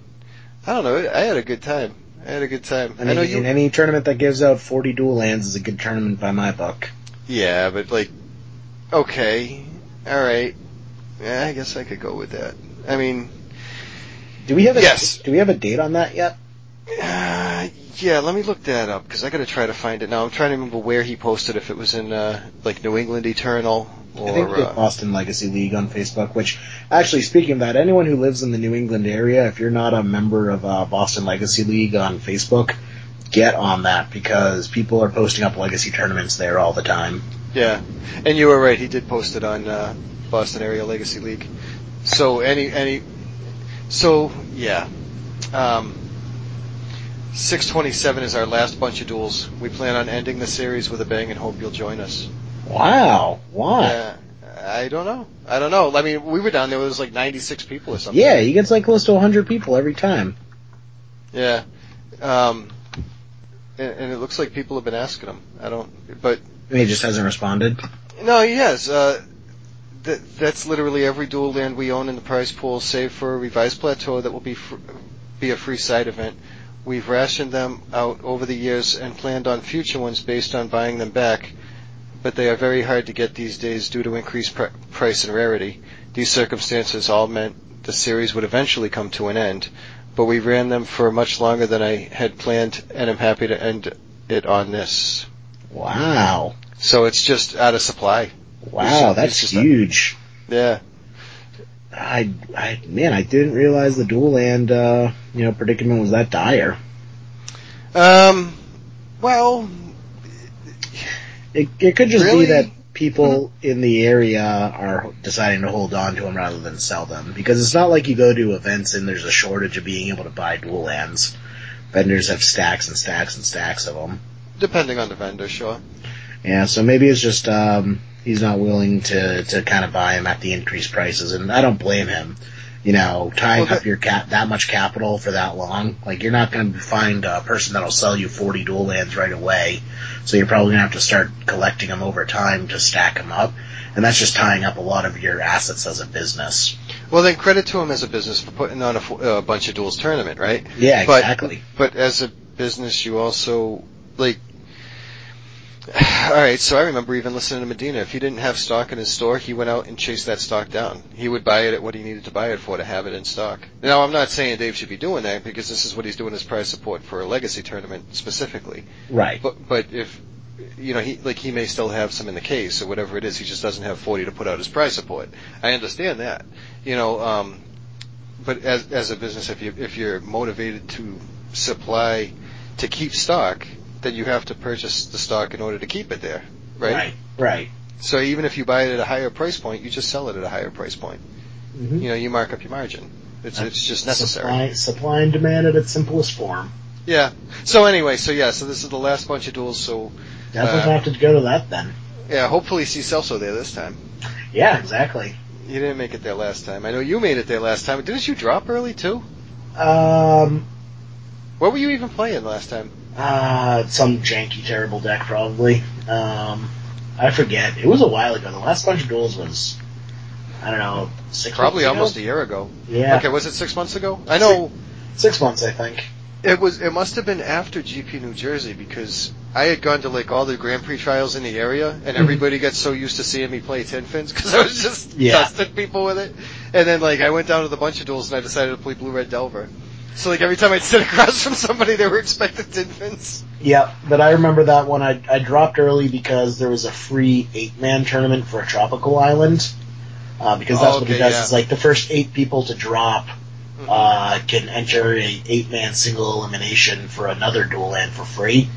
I don't know. I had a good time. I had a good time. I I, mean, know you. in any tournament that gives out 40 dual lands is a good tournament by my book. yeah, but like, okay, all right. Yeah, I guess I could go with that. I mean, Do we have a, Yes. Do we have a date on that yet? uh, yeah. Let me look that up because I got to try to find it now. I'm trying to remember where he posted. If it was in uh, like New England Eternal or I think we uh, Boston Legacy League on Facebook, which actually speaking of that, anyone who lives in the New England area, if you're not a member of uh, Boston Legacy League on Facebook, get on that because people are posting up legacy tournaments there all the time. Yeah, and you were right. He did post it on uh, Boston Area Legacy League. So any any, so yeah, um, six twenty seven is our last bunch of duels. We plan on ending the series with a bang and hope you'll join us. Wow, why? Yeah, I don't know. I don't know. I mean, we were down there. It was like ninety six people or something. Yeah, he gets like close to 100 people every time. Yeah. Um, and, and it looks like people have been asking him. I don't, but he just hasn't responded. No, he has. Uh, that, that's literally every dual land we own in the prize pool, save for a revised plateau that will be fr- be a free side event. We've rationed them out over the years and planned on future ones based on buying them back, but they are very hard to get these days due to increased pr- price and rarity. These circumstances all meant the series would eventually come to an end, but we ran them for much longer than I had planned, and I'm happy to end it on this. Wow. So it's just out of supply. Wow, It's that's just a- huge. Yeah. I, I, man, I didn't realize the dual land, uh, you know, predicament was that dire. Um. Well, It, it could just Really? be that people in the area are deciding to hold on to them rather than sell them. Because it's not like you go to events and there's a shortage of being able to buy dual lands. Vendors have stacks and stacks and stacks of them. depending on the vendor, sure. Yeah, so maybe it's just, um, he's not willing to, to kind of buy them at the increased prices, and I don't blame him. You know, tying Well, up your cap, that much capital for that long, like you're not going to find a person that'll sell you 40 dual lands right away. So you're probably going to have to start collecting them over time to stack them up. And that's just tying up a lot of your assets as a business. Well, then credit to him as a business for putting on a bunch of duels tournament, right? Yeah, But- exactly. But as a business, you also like. [sighs] All right, so I remember even listening to Medina. If he didn't have stock in his store, he went out and chased that stock down. He would buy it at what he needed to buy it for to have it in stock. Now, I'm not saying Dave should be doing that because this is what he's doing as prize support for a legacy tournament specifically. Right. But but if you know he like he may still have some in the case or whatever it is, he just doesn't have forty to put out his price support. I understand that. You know, um, but as as a business, if you if you're motivated to supply to keep stock, then you have to purchase the stock in order to keep it there, right? Right. Right. So even if you buy it at a higher price point, you just sell it at a higher price point. Mm-hmm. You know, you mark up your margin. It's it's just necessary. Supply, supply and demand at its simplest form. Yeah. So anyway, so yeah, so this is the last bunch of duels. So Definitely Uh, gonna have to go to that then. yeah, hopefully see Celso there this time. Yeah, exactly. You didn't make it there last time. I know you made it there last time. Didn't you drop early too? Um, What were you even playing last time? Uh, some janky, terrible deck probably. Um, I forget. It was a while ago. The last bunch of duels was, I don't know, six Probably almost a year ago. Yeah, Okay, was it six months ago? I know six months, I think. it was. It must have been after GP New Jersey because I had gone to like all the Grand Prix trials in the area, and everybody got so used to seeing me play tin fins because I was just Yeah. dusting people with it. And then like I went down to the bunch of duels and I decided to play Blue Red Delver. So like every time I'd sit across from somebody, they were expecting tin fins. Yeah, but I remember that one. I, I dropped early because there was a free eight man tournament for a tropical island. Uh, because that's Oh, what it does. yeah. Is like the first eight people to drop uh, can enter a eight man single elimination for another dual land for free.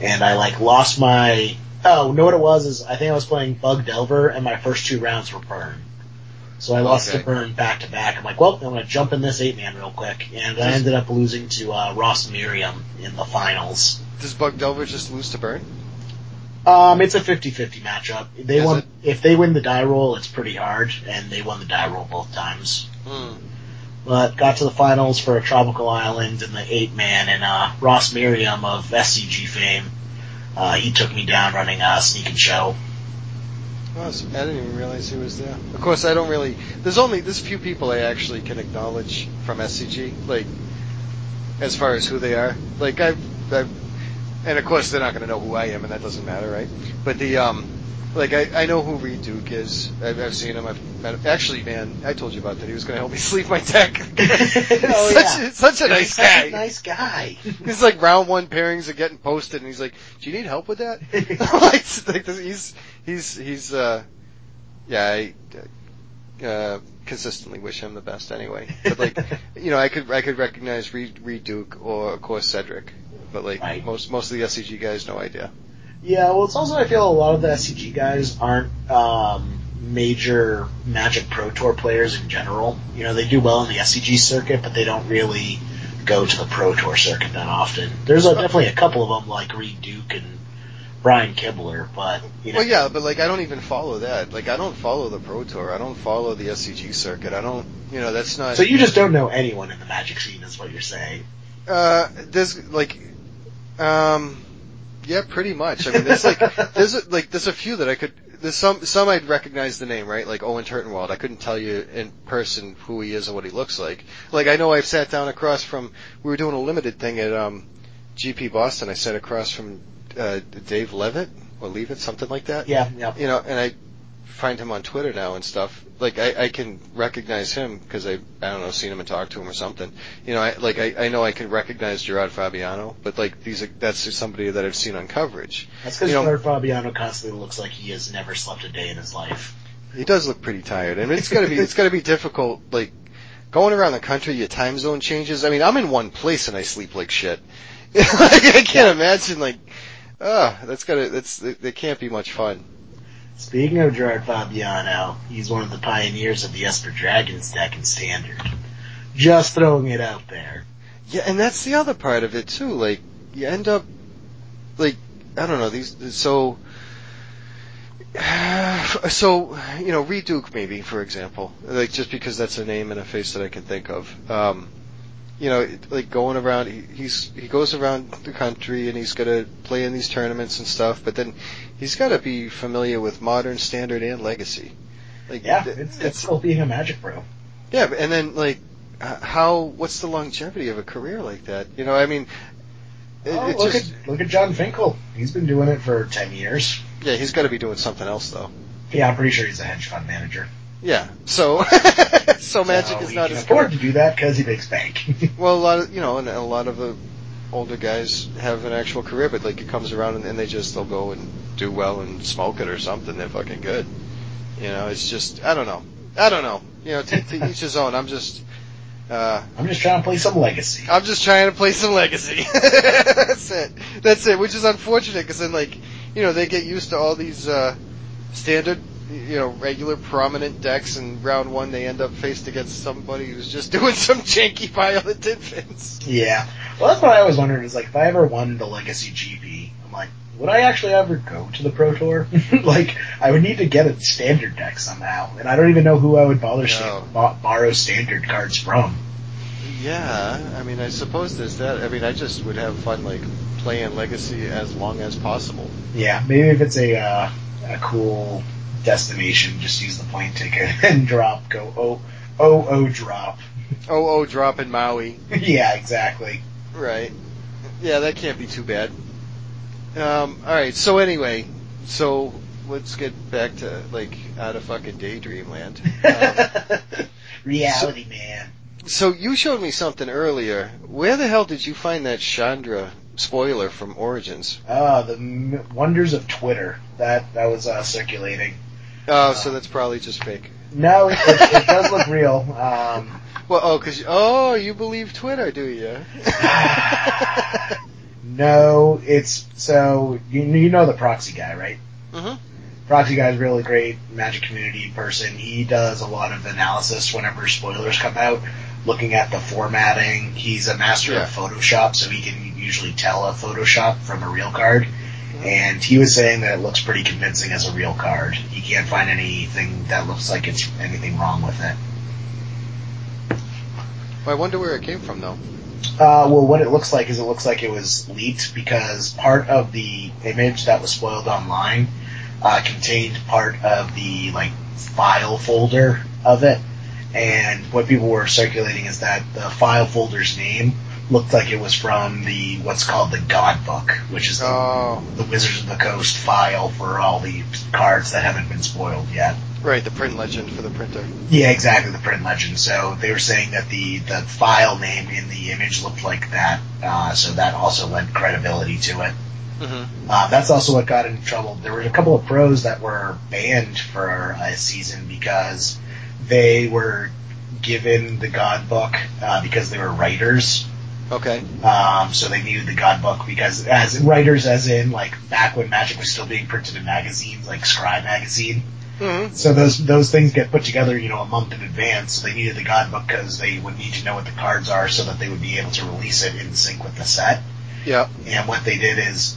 And I like lost my oh, know what it was is I think I was playing Bug Delver and my first two rounds were burn. So I lost Okay. to burn back to back. I'm like, well, I'm gonna jump in this eight man real quick, and I ended up losing to uh, Ross Merriam in the finals. Does Bug Delver just lose to Burn? Um, it's a 50-50 matchup. They Is won. it? If they win the die roll, it's pretty hard, and they won the die roll both times. Hmm. But got to the finals for a tropical island in the eight man, and uh, Ross Merriam of SCG fame, uh, he took me down running a sneak and show. I didn't even realize he was there. Of course, I don't really. There's only there's few people I actually can acknowledge from SCG, like as far as who they are. Like I've, I've and of course they're not going to know who I am, and that doesn't matter, right? But the um, like I, I know who Reed Duke is. I've, I've seen him. I've met him. Actually, man, I told you about that. He was going to help me [laughs] sleeve my deck. [laughs] Oh, such, yeah. such a nice Such a guy. nice guy. [laughs] He's like round one pairings are getting posted, and he's like, "Do you need help with that?" like, like he's he's he's uh yeah I uh, consistently wish him the best anyway. But like you know I could I could recognize Reed, Reed Duke or of course Cedric, but like Right. most most of the SCG guys no idea. Yeah, well, it's also I feel a lot of the SCG guys aren't um, major Magic Pro Tour players in general. You know, they do well in the SCG circuit, but they don't really go to the Pro Tour circuit that often. There's a, definitely a couple of them like Reed Duke and Brian Kibler, but you know, Well, yeah, but like I don't even follow that. Like I don't follow the Pro Tour. I don't follow the SCG circuit. I don't. You know that's not. So you just don't know anyone in the Magic scene, is what you're saying. Uh, there's like, um, yeah, pretty much. I mean, there's like, [laughs] there's a, like, there's a few that I could. There's some some I'd recognize the name, right? Like Owen Turtenwald. I couldn't tell you in person who he is or what he looks like. Like I know I've sat down across from. We were doing a limited thing at um, GP Boston. I sat across from uh, Dave Levitt or Levitt, something like that. Yeah, yeah. You know, and I find him on Twitter now and stuff. Like I, I can recognize him because I I don't know seen him and talked to him or something. You know, I like I, I know I can recognize Gerard Fabiano, but like these are that's just somebody that I've seen on coverage. That's because You know- Gerard Fabiano constantly looks like he has never slept a day in his life. He does look pretty tired, and it's gotta be it's gotta be difficult. Like going around the country, your time zone changes. I mean, I'm in one place and I sleep like shit. [laughs] like, I can't imagine like. Ah, that's gotta. That's. It can't be much fun. Speaking of Gerard Fabiano, he's one of the pioneers of the Esper Dragons deck in Standard. Just throwing it out there. Yeah, and that's the other part of it too. Like you end up like I don't know these so [sighs] so you know Reed Duke maybe for example like just because that's a name and a face that I can think of. Um, you know, like going around, he, he's he goes around the country and he's going to play in these tournaments and stuff. But then he's got to be familiar with modern, standard, and legacy. Like, Yeah, th- it's, it's cool being a Magic Pro. yeah, and then like, how? What's the longevity of a career like that? You know, I mean, it, Oh, it look just at look at Jon Finkel. He's been doing it for ten years. yeah, he's got to be doing something else though. Yeah, I'm pretty sure he's a hedge fund manager. Yeah, so [laughs] so magic so is not can his afford to do that because he makes bank. [laughs] Well, a lot of you know, and a lot of the older guys have an actual career, but like it comes around and, and they just they'll go and do well and smoke it or something. They're fucking good. You know, it's just I don't know. I don't know. You know, to, to each his own. I'm just. Uh, I'm just trying to play some legacy. I'm just trying to play some legacy. [laughs] That's it. That's it. Which is unfortunate because then, like, you know, they get used to all these uh, standard, you know, regular prominent decks, and round one they end up faced against somebody who's just [laughs] doing some janky pile of tin. Yeah. Well, that's what I always wondered is like if I ever won the Legacy GP, I'm like, would I actually ever go to the Pro Tour? [laughs] like, I would need to get a standard deck somehow, and I don't even know who I would bother No. sta- bo- borrow standard cards from. Yeah, I mean, I suppose there's that. I mean, I just would have fun like playing Legacy as long as possible. Yeah, maybe if it's a uh, a cool destination, just use the plane ticket [laughs] and drop. Go oh oh oh drop. Oh, oh, drop in Maui. [laughs] yeah, exactly. Right. Yeah, that can't be too bad. Um, alright, so anyway, so let's get back to, like, out of fucking daydream land. [laughs] Um, Reality man. so you showed me something earlier. Where the hell did you find that Chandra spoiler from Origins? Ah, the m- wonders of Twitter. That that was uh, circulating. Oh, so that's probably just fake. No, it, it, does look real. Um, [laughs] Well, oh, cause, oh, you believe Twitter, do you? [laughs] no, it's so you you know the proxy guy, right? Mhm. Proxy guy is a really great Magic community person. He does a lot of analysis whenever spoilers come out, looking at the formatting. He's a master Yeah. of Photoshop, so he can usually tell a Photoshop from a real card. And he was saying that it looks pretty convincing as a real card. He can't find anything that looks like it's anything wrong with it. I wonder where it came from, though. Uh, well, what it looks like is it looks like it was leaked because part of the image that was spoiled online uh, contained part of the like file folder of it, and what people were circulating is that the file folder's name looked like it was from the what's called the God Book, which is the, Oh, the Wizards of the Coast file for all the cards that haven't been spoiled yet. Right, the print legend for the printer. Yeah, exactly, the print legend. So they were saying that the, the file name in the image looked like that, uh, so that also lent credibility to it. Mm-hmm. Uh, that's also what got into trouble. There were a couple of pros that were banned for a season because they were given the God Book uh, because they were writers. Okay. Um, so they needed the God Book because as writers, as in like back when Magic was still being printed in magazines, like Scribe magazine. Mm-hmm. So those those things get put together, you know, a month in advance. So they needed the God Book because they would need to know what the cards are, so that they would be able to release it in sync with the set. Yeah. And what they did is,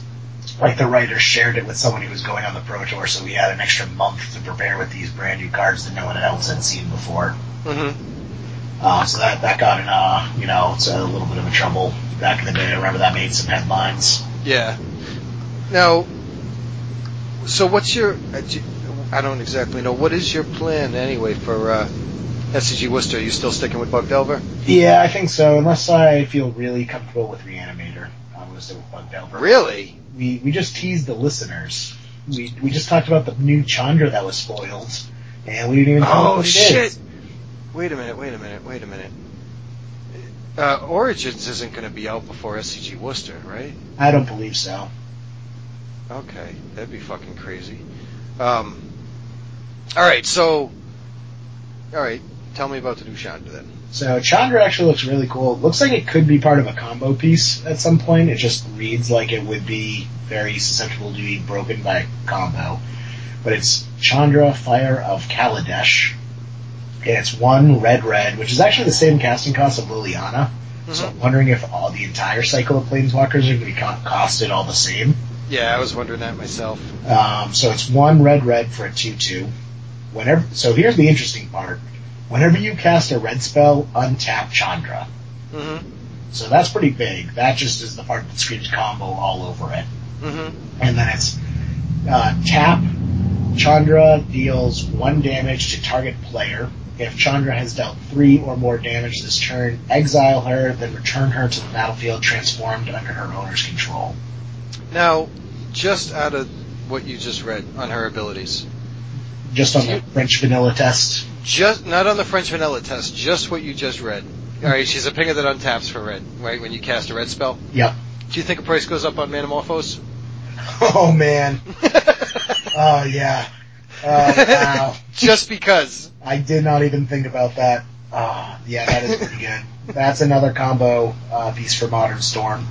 like the writer shared it with someone who was going on the Pro Tour, so we had an extra month to prepare with these brand new cards that no one else had seen before. Mm-hmm. Uh, so that that got in, uh, you know, it's a little bit of a trouble back in the day. I remember that made some headlines. Yeah. Now, so what's your? I don't exactly know. What is your plan anyway for uh, SCG Worcester? Are you still sticking with Bug Delver? Yeah, I think so. Unless I feel really comfortable with Reanimator, I'm gonna stick with Bug Delver. Really? we we just teased the listeners. We we just talked about the new Chandra that was spoiled, and we didn't even Oh shit! is. Wait a minute. Wait a minute. Wait a minute. Uh, Origins isn't going to be out before SCG Worcester, right? I don't believe so. Okay, that'd be fucking crazy. Um, all right, so, all right, tell me about the new Chandra then. So Chandra actually looks really cool. It looks like it could be part of a combo piece at some point. It just reads like it would be very susceptible to be broken by a combo. But it's Chandra Fire of Kaladesh. And it's one red red, which is actually the same casting cost of Liliana. So I'm wondering if all the entire cycle of Planeswalkers are going to be costed all the same. Yeah, I was wondering that myself. Um, so it's one red red for a two two. Whenever so here's the interesting part. Whenever you cast a red spell, untap Chandra. Mm-hmm. So that's pretty big. That just is the part that screams combo all over it. Mm-hmm. And then it's uh, tap. Chandra deals one damage to target player. If Chandra has dealt three or more damage this turn, exile her, then return her to the battlefield transformed under her owner's control. Now, just out of what you just read on her abilities, Just on the French vanilla test. just not on the French vanilla test, just what you just read. All right, she's a pinger that untaps for red, right? When you cast a red spell. Yep. Do you think a price goes up on Manamorphose? [laughs] Oh man. [laughs] Oh yeah. Oh wow. [laughs] just because. I did not even think about that. Oh, yeah, that is pretty good. That's another combo uh, piece for Modern Storm.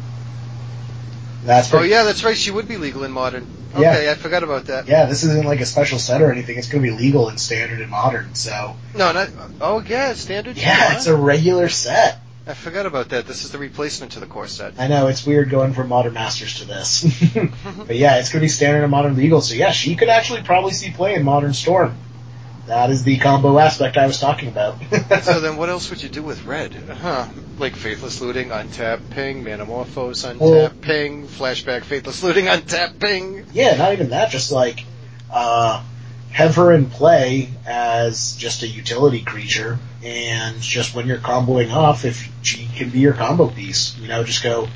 That's Oh yeah, that's right. She would be legal in modern. Yeah. Okay, I forgot about that. yeah. This isn't like a special set or anything. It's going to be legal in Standard and Modern. So No, not. Oh yeah, standard. yeah, it's a regular set. I forgot about that. This is the replacement to the core set. I know it's weird going from Modern Masters to this, [laughs] [laughs] but yeah, it's going to be standard and Modern Legal. So yeah, she could actually probably see play in Modern Storm. That is the combo aspect I was talking about. [laughs] so then, what else would you do with red? Huh? Like faithless looting, untap, ping, manamorphose, untap, Well- ping, flashback, faithless looting, untap, ping. yeah, not even that. Just like uh, have her in play as just a utility creature, and just when you're comboing off, if she can be your combo piece, you know, just go.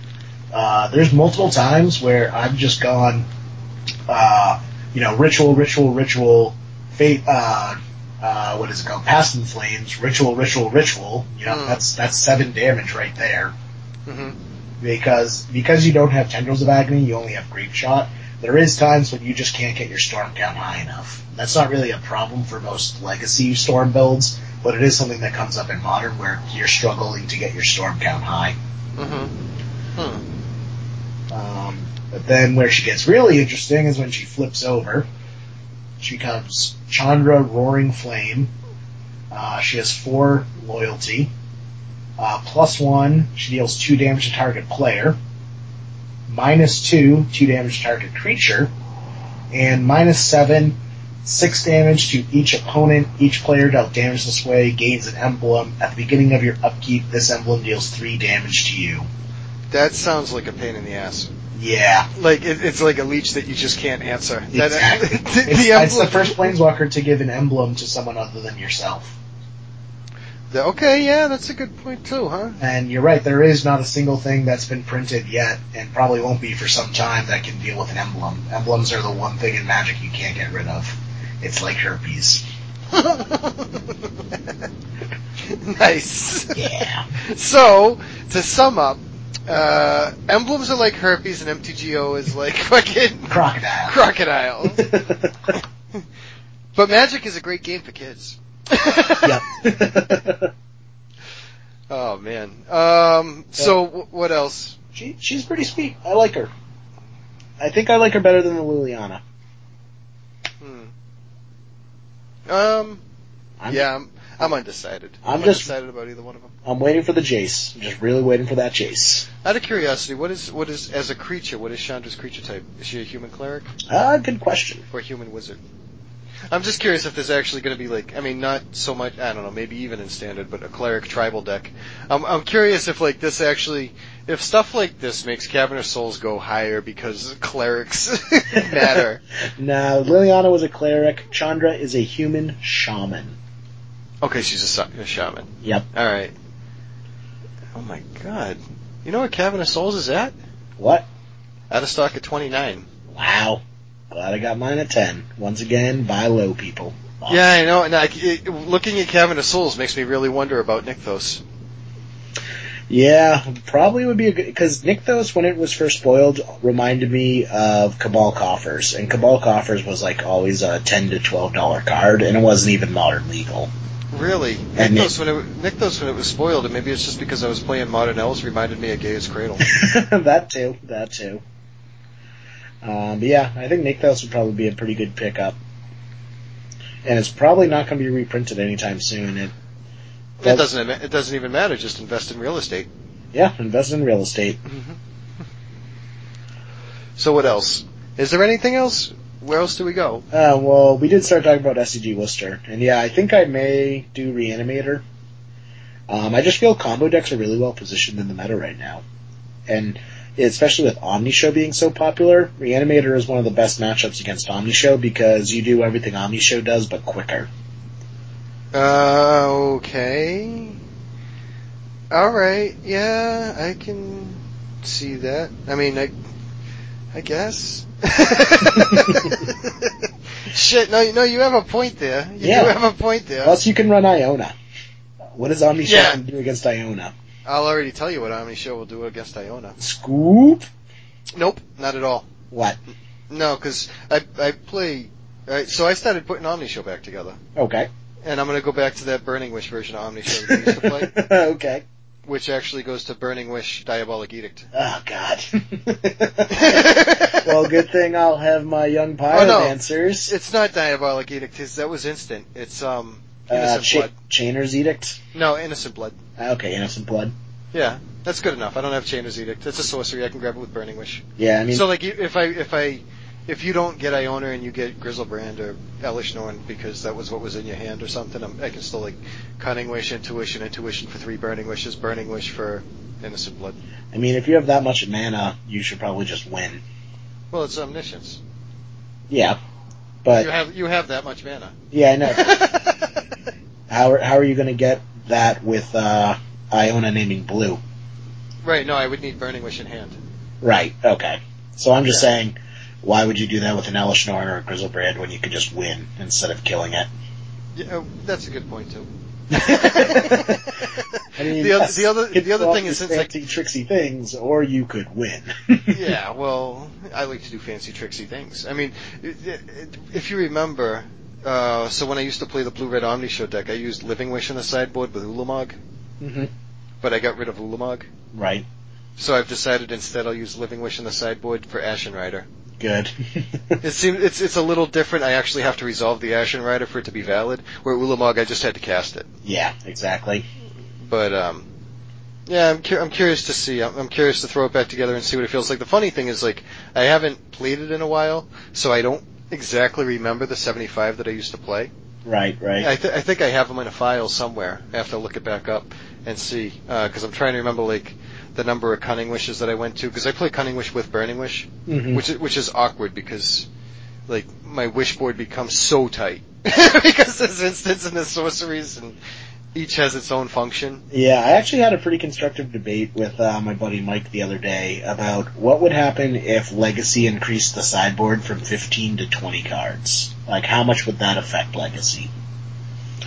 Uh, there's multiple times where I've just gone, uh, you know, ritual, ritual, ritual, fate. Uh, uh, what is it called? Past in Flames, ritual, ritual, ritual. You know, Mm. that's that's seven damage right there hmm because because you don't have tendrils of agony, you only have Grapeshot. There is times when you just can't get your storm count high enough. That's not really a problem for most legacy storm builds, but it is something that comes up in modern where you're struggling to get your storm count high. hmm Hmm. Um, but then where she gets really interesting is when she flips over. She becomes Chandra Roaring Flame. Uh, she has four loyalty. Uh, plus one, she deals two damage to target player. Minus two, two damage to target creature. And minus seven, six damage to each opponent. Each player dealt damage this way gains an emblem. At the beginning of your upkeep, this emblem deals three damage to you. That sounds like a pain in the ass. Yeah. Like it, it's like a leech that you just can't answer. That- Exactly. [laughs] the, It's, the it's the first planeswalker to give an emblem to someone other than yourself. the- okay, yeah, that's a good point too, huh? And you're right, there is not a single thing that's been printed yet, and probably won't be for some time, that can deal with an emblem. Emblems are the one thing in Magic you can't get rid of. It's like herpes. [laughs] nice. Yeah. [laughs] So, to sum up, uh, emblems are like herpes and MTGO is like [laughs] fucking Crocodile. crocodile. [laughs] but Magic is a great game for kids. yeah. [laughs] Oh man. Um. So wh- what else? she, she's pretty sweet. I like her. I think I like her better than the Liliana. Hmm. Um. I'm, yeah, I'm, I'm undecided. I'm I'm, just- undecided about either one of them. I'm waiting for the Jace. I'm just really waiting for that Jace. Out of curiosity, what is what is as a creature? What is Chandra's creature type? Is she a human cleric Ah, good question. or a human wizard? I'm just curious if there's actually going to be like, I mean, not so much. I don't know, maybe even in standard, but a cleric tribal deck. I'm I'm curious if like this actually, if stuff like this makes Cavern of Souls go higher because clerics [laughs] matter. [laughs] Now, Liliana was a cleric. Chandra is a human shaman. Okay, she's a, a shaman. Yep. All right. Oh my god. You know what Cavern of Souls is at? What? Out of stock at 29. Wow. Glad I got mine at 10. Once again, buy low, people. Yeah, I know. And I, it, looking at Cavern of Souls makes me really wonder about Nykthos. Yeah, probably would be a good, because Nykthos, when it was first spoiled, reminded me of Cabal Coffers, and Cabal Coffers was like always a 10 to $12 card, and it wasn't even modern legal. Really, And Nykthos when it Nykthos when it was spoiled, and maybe it's just because I was playing Modern Elves, reminded me of Gaia's Cradle. [laughs] that too, that too. Um, but yeah, I think Nykthos would probably be a pretty good pickup. And it's probably not going to be reprinted anytime soon. It, it doesn't it doesn't even matter. Just invest in real estate. yeah, invest in real estate. [laughs] So what else? Is there anything else? Where else do we go? Uh, well, we did start talking about SCG Worcester, and yeah, I think I may do Reanimator. Um, I just feel combo decks are really well positioned in the meta right now, and especially with Omnishow being so popular, Reanimator is one of the best matchups against Omnishow because you do everything Omnishow does but quicker. Uh, okay. All right. Yeah, I can see that. I mean, I, I guess. [laughs] Shit. No, no, you have a point there. You Yeah. do have a point there. Plus, you can run Iona. What does Omnishow Yeah. can do against Iona? I'll already tell you what Omni Show will do against Iona. Scoop? Nope, not at all. What? No, because I I play. Right, so I started putting Omni Show back together, Okay. and I'm gonna go back to that Burning Wish version of Omni Show that we used to play, [laughs] okay. Which actually goes to Burning Wish Diabolic Edict. Oh God. [laughs] well, good thing I'll have my young Oh, no. It's not Diabolic Edict. It's, that was instant. It's um uh, Innocent Cha- Blood. Chainer's Edict. No, Innocent Blood. Okay, Innocent Blood. Yeah, that's good enough. I don't have Chainer's Edict. It's a sorcery. I can grab it with Burning Wish. Yeah, I mean, so like, if I if I if you don't get Iona and you get Griselbrand or Elesh Norn because that was what was in your hand or something, I'm, I can still like Cunning Wish, Intuition, Intuition for three Burning Wishes, Burning Wish for Innocent Blood. I mean, if you have that much mana, you should probably just win. Well, it's Omniscience. Yeah, but you have you have that much mana. yeah, I know. [laughs] how are, how are you going to get that with uh, Iona naming blue? right. No, I would need Burning Wish in hand. Right. Okay. So I'm just Yeah. saying, why would you do that with an Elesh Norn or a Griselbrand when you could just win instead of killing it? Yeah, oh, that's a good point too. [laughs] I mean, The other- yes, the other- the other thing is these since, like- fancy, tricksy things, or you could win. [laughs] yeah, [laughs] well, I like to do fancy, tricksy things. I mean, i- i- if you remember, uh, so when I used to play the Blue Red Omni Show deck, I used Living Wish on the sideboard with Ulamog, hmm but I got rid of Ulamog. Right. So I've decided instead I'll use Living Wish on the sideboard for Ashen Rider. Good. [laughs] It seems it's it's a little different. I actually have to resolve the Ashen Rider for it to be valid. Where Ulamog, I just had to cast it. yeah, exactly. But um, yeah, I'm cu- I'm curious to see. I'm, I'm curious to throw it back together and see what it feels like. The funny thing is, like, I haven't played it in a while, so I don't exactly remember the 75 that I used to play. Right, right. I, th- I think I have them in a file somewhere. I have to look it back up and see because I'm trying to remember like the number of Cunning Wishes that I went to because I play Cunning Wish with Burning Wish, Mhm. which is, which is awkward because like my wish board becomes so tight [laughs] because there's instants and there's sorceries and each has its own function. Yeah, I actually had a pretty constructive debate with uh, my buddy Mike the other day about what would happen if Legacy increased the sideboard from 15 to 20 cards. Like, how much would that affect Legacy?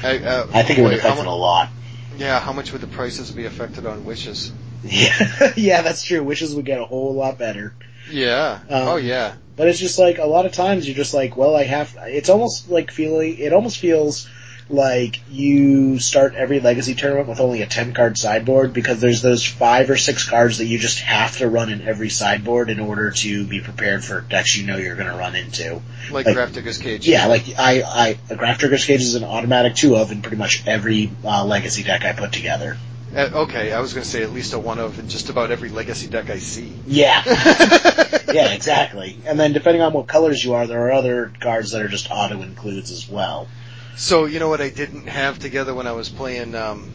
I, uh, I think it would boy, affect it a lot. Yeah, how much would the prices be affected on wishes? Yeah, [laughs] yeah, that's true. Wishes would get a whole lot better. Yeah. Um, oh yeah. But it's just like a lot of times you're just like, well, I have. It's almost like feeling. It almost feels like you start every legacy tournament with only a ten card sideboard because there's those five or six cards that you just have to run in every sideboard in order to be prepared for decks you know you're going to run into. Like, like- Digger's Cage. Yeah, like I, I, Trigger's Cage is an automatic two of in pretty much every uh, legacy deck I put together. Uh, okay, I was going to say at least a one of in just about every legacy deck I see. Yeah. [laughs] yeah, exactly. And then depending on what colors you are, there are other cards that are just auto includes as well. So you know what I didn't have together when I was playing. Um,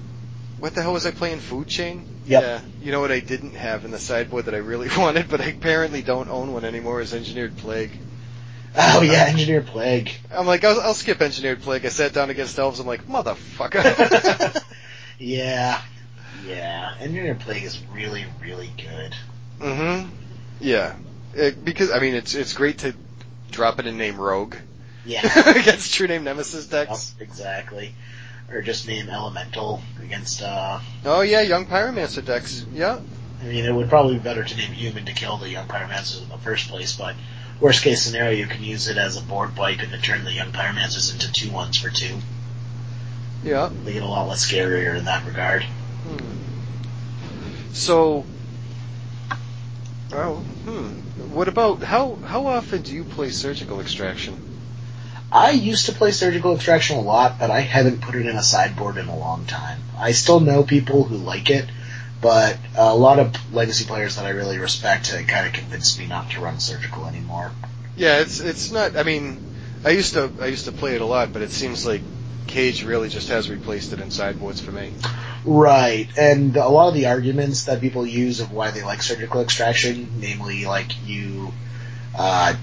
what the hell was I playing? Food Chain. Yep. Yeah. You know what I didn't have in the sideboard that I really [laughs] wanted, but I apparently don't own one anymore is Engineered Plague. Oh yeah, Engineered Plague. I'm like, I'll, I'll skip Engineered Plague. I sat down against elves. I'm like, motherfucker. [laughs] yeah. Yeah. and Engineer Plague is really, really good. mm-hmm. Yeah. It, because I mean, it's it's great to drop it in name Rogue Yeah. [laughs] against True Name Nemesis Yep, decks. exactly. Or just name Elemental against, uh, Oh yeah, Young Pyromancer decks. Yeah. I mean, it would probably be better to name Human to kill the Young Pyromancers in the first place, but worst case scenario, you can use it as a board wipe and then turn the Young Pyromancers into two ones for two. Yeah. They get a lot less scarier in that regard. Hmm. So, oh, hmm. What about how how often do you play Surgical Extraction? I used to play Surgical Extraction a lot, but I haven't put it in a sideboard in a long time. I still know people who like it, but a lot of legacy players that I really respect kind of convinced me not to run Surgical anymore. Yeah, it's it's not. I mean, I used to I used to play it a lot, but it seems like Cage really just has replaced it in sideboards for me. Right, and a lot of the arguments that people use of why they like surgical extraction, namely like you uh,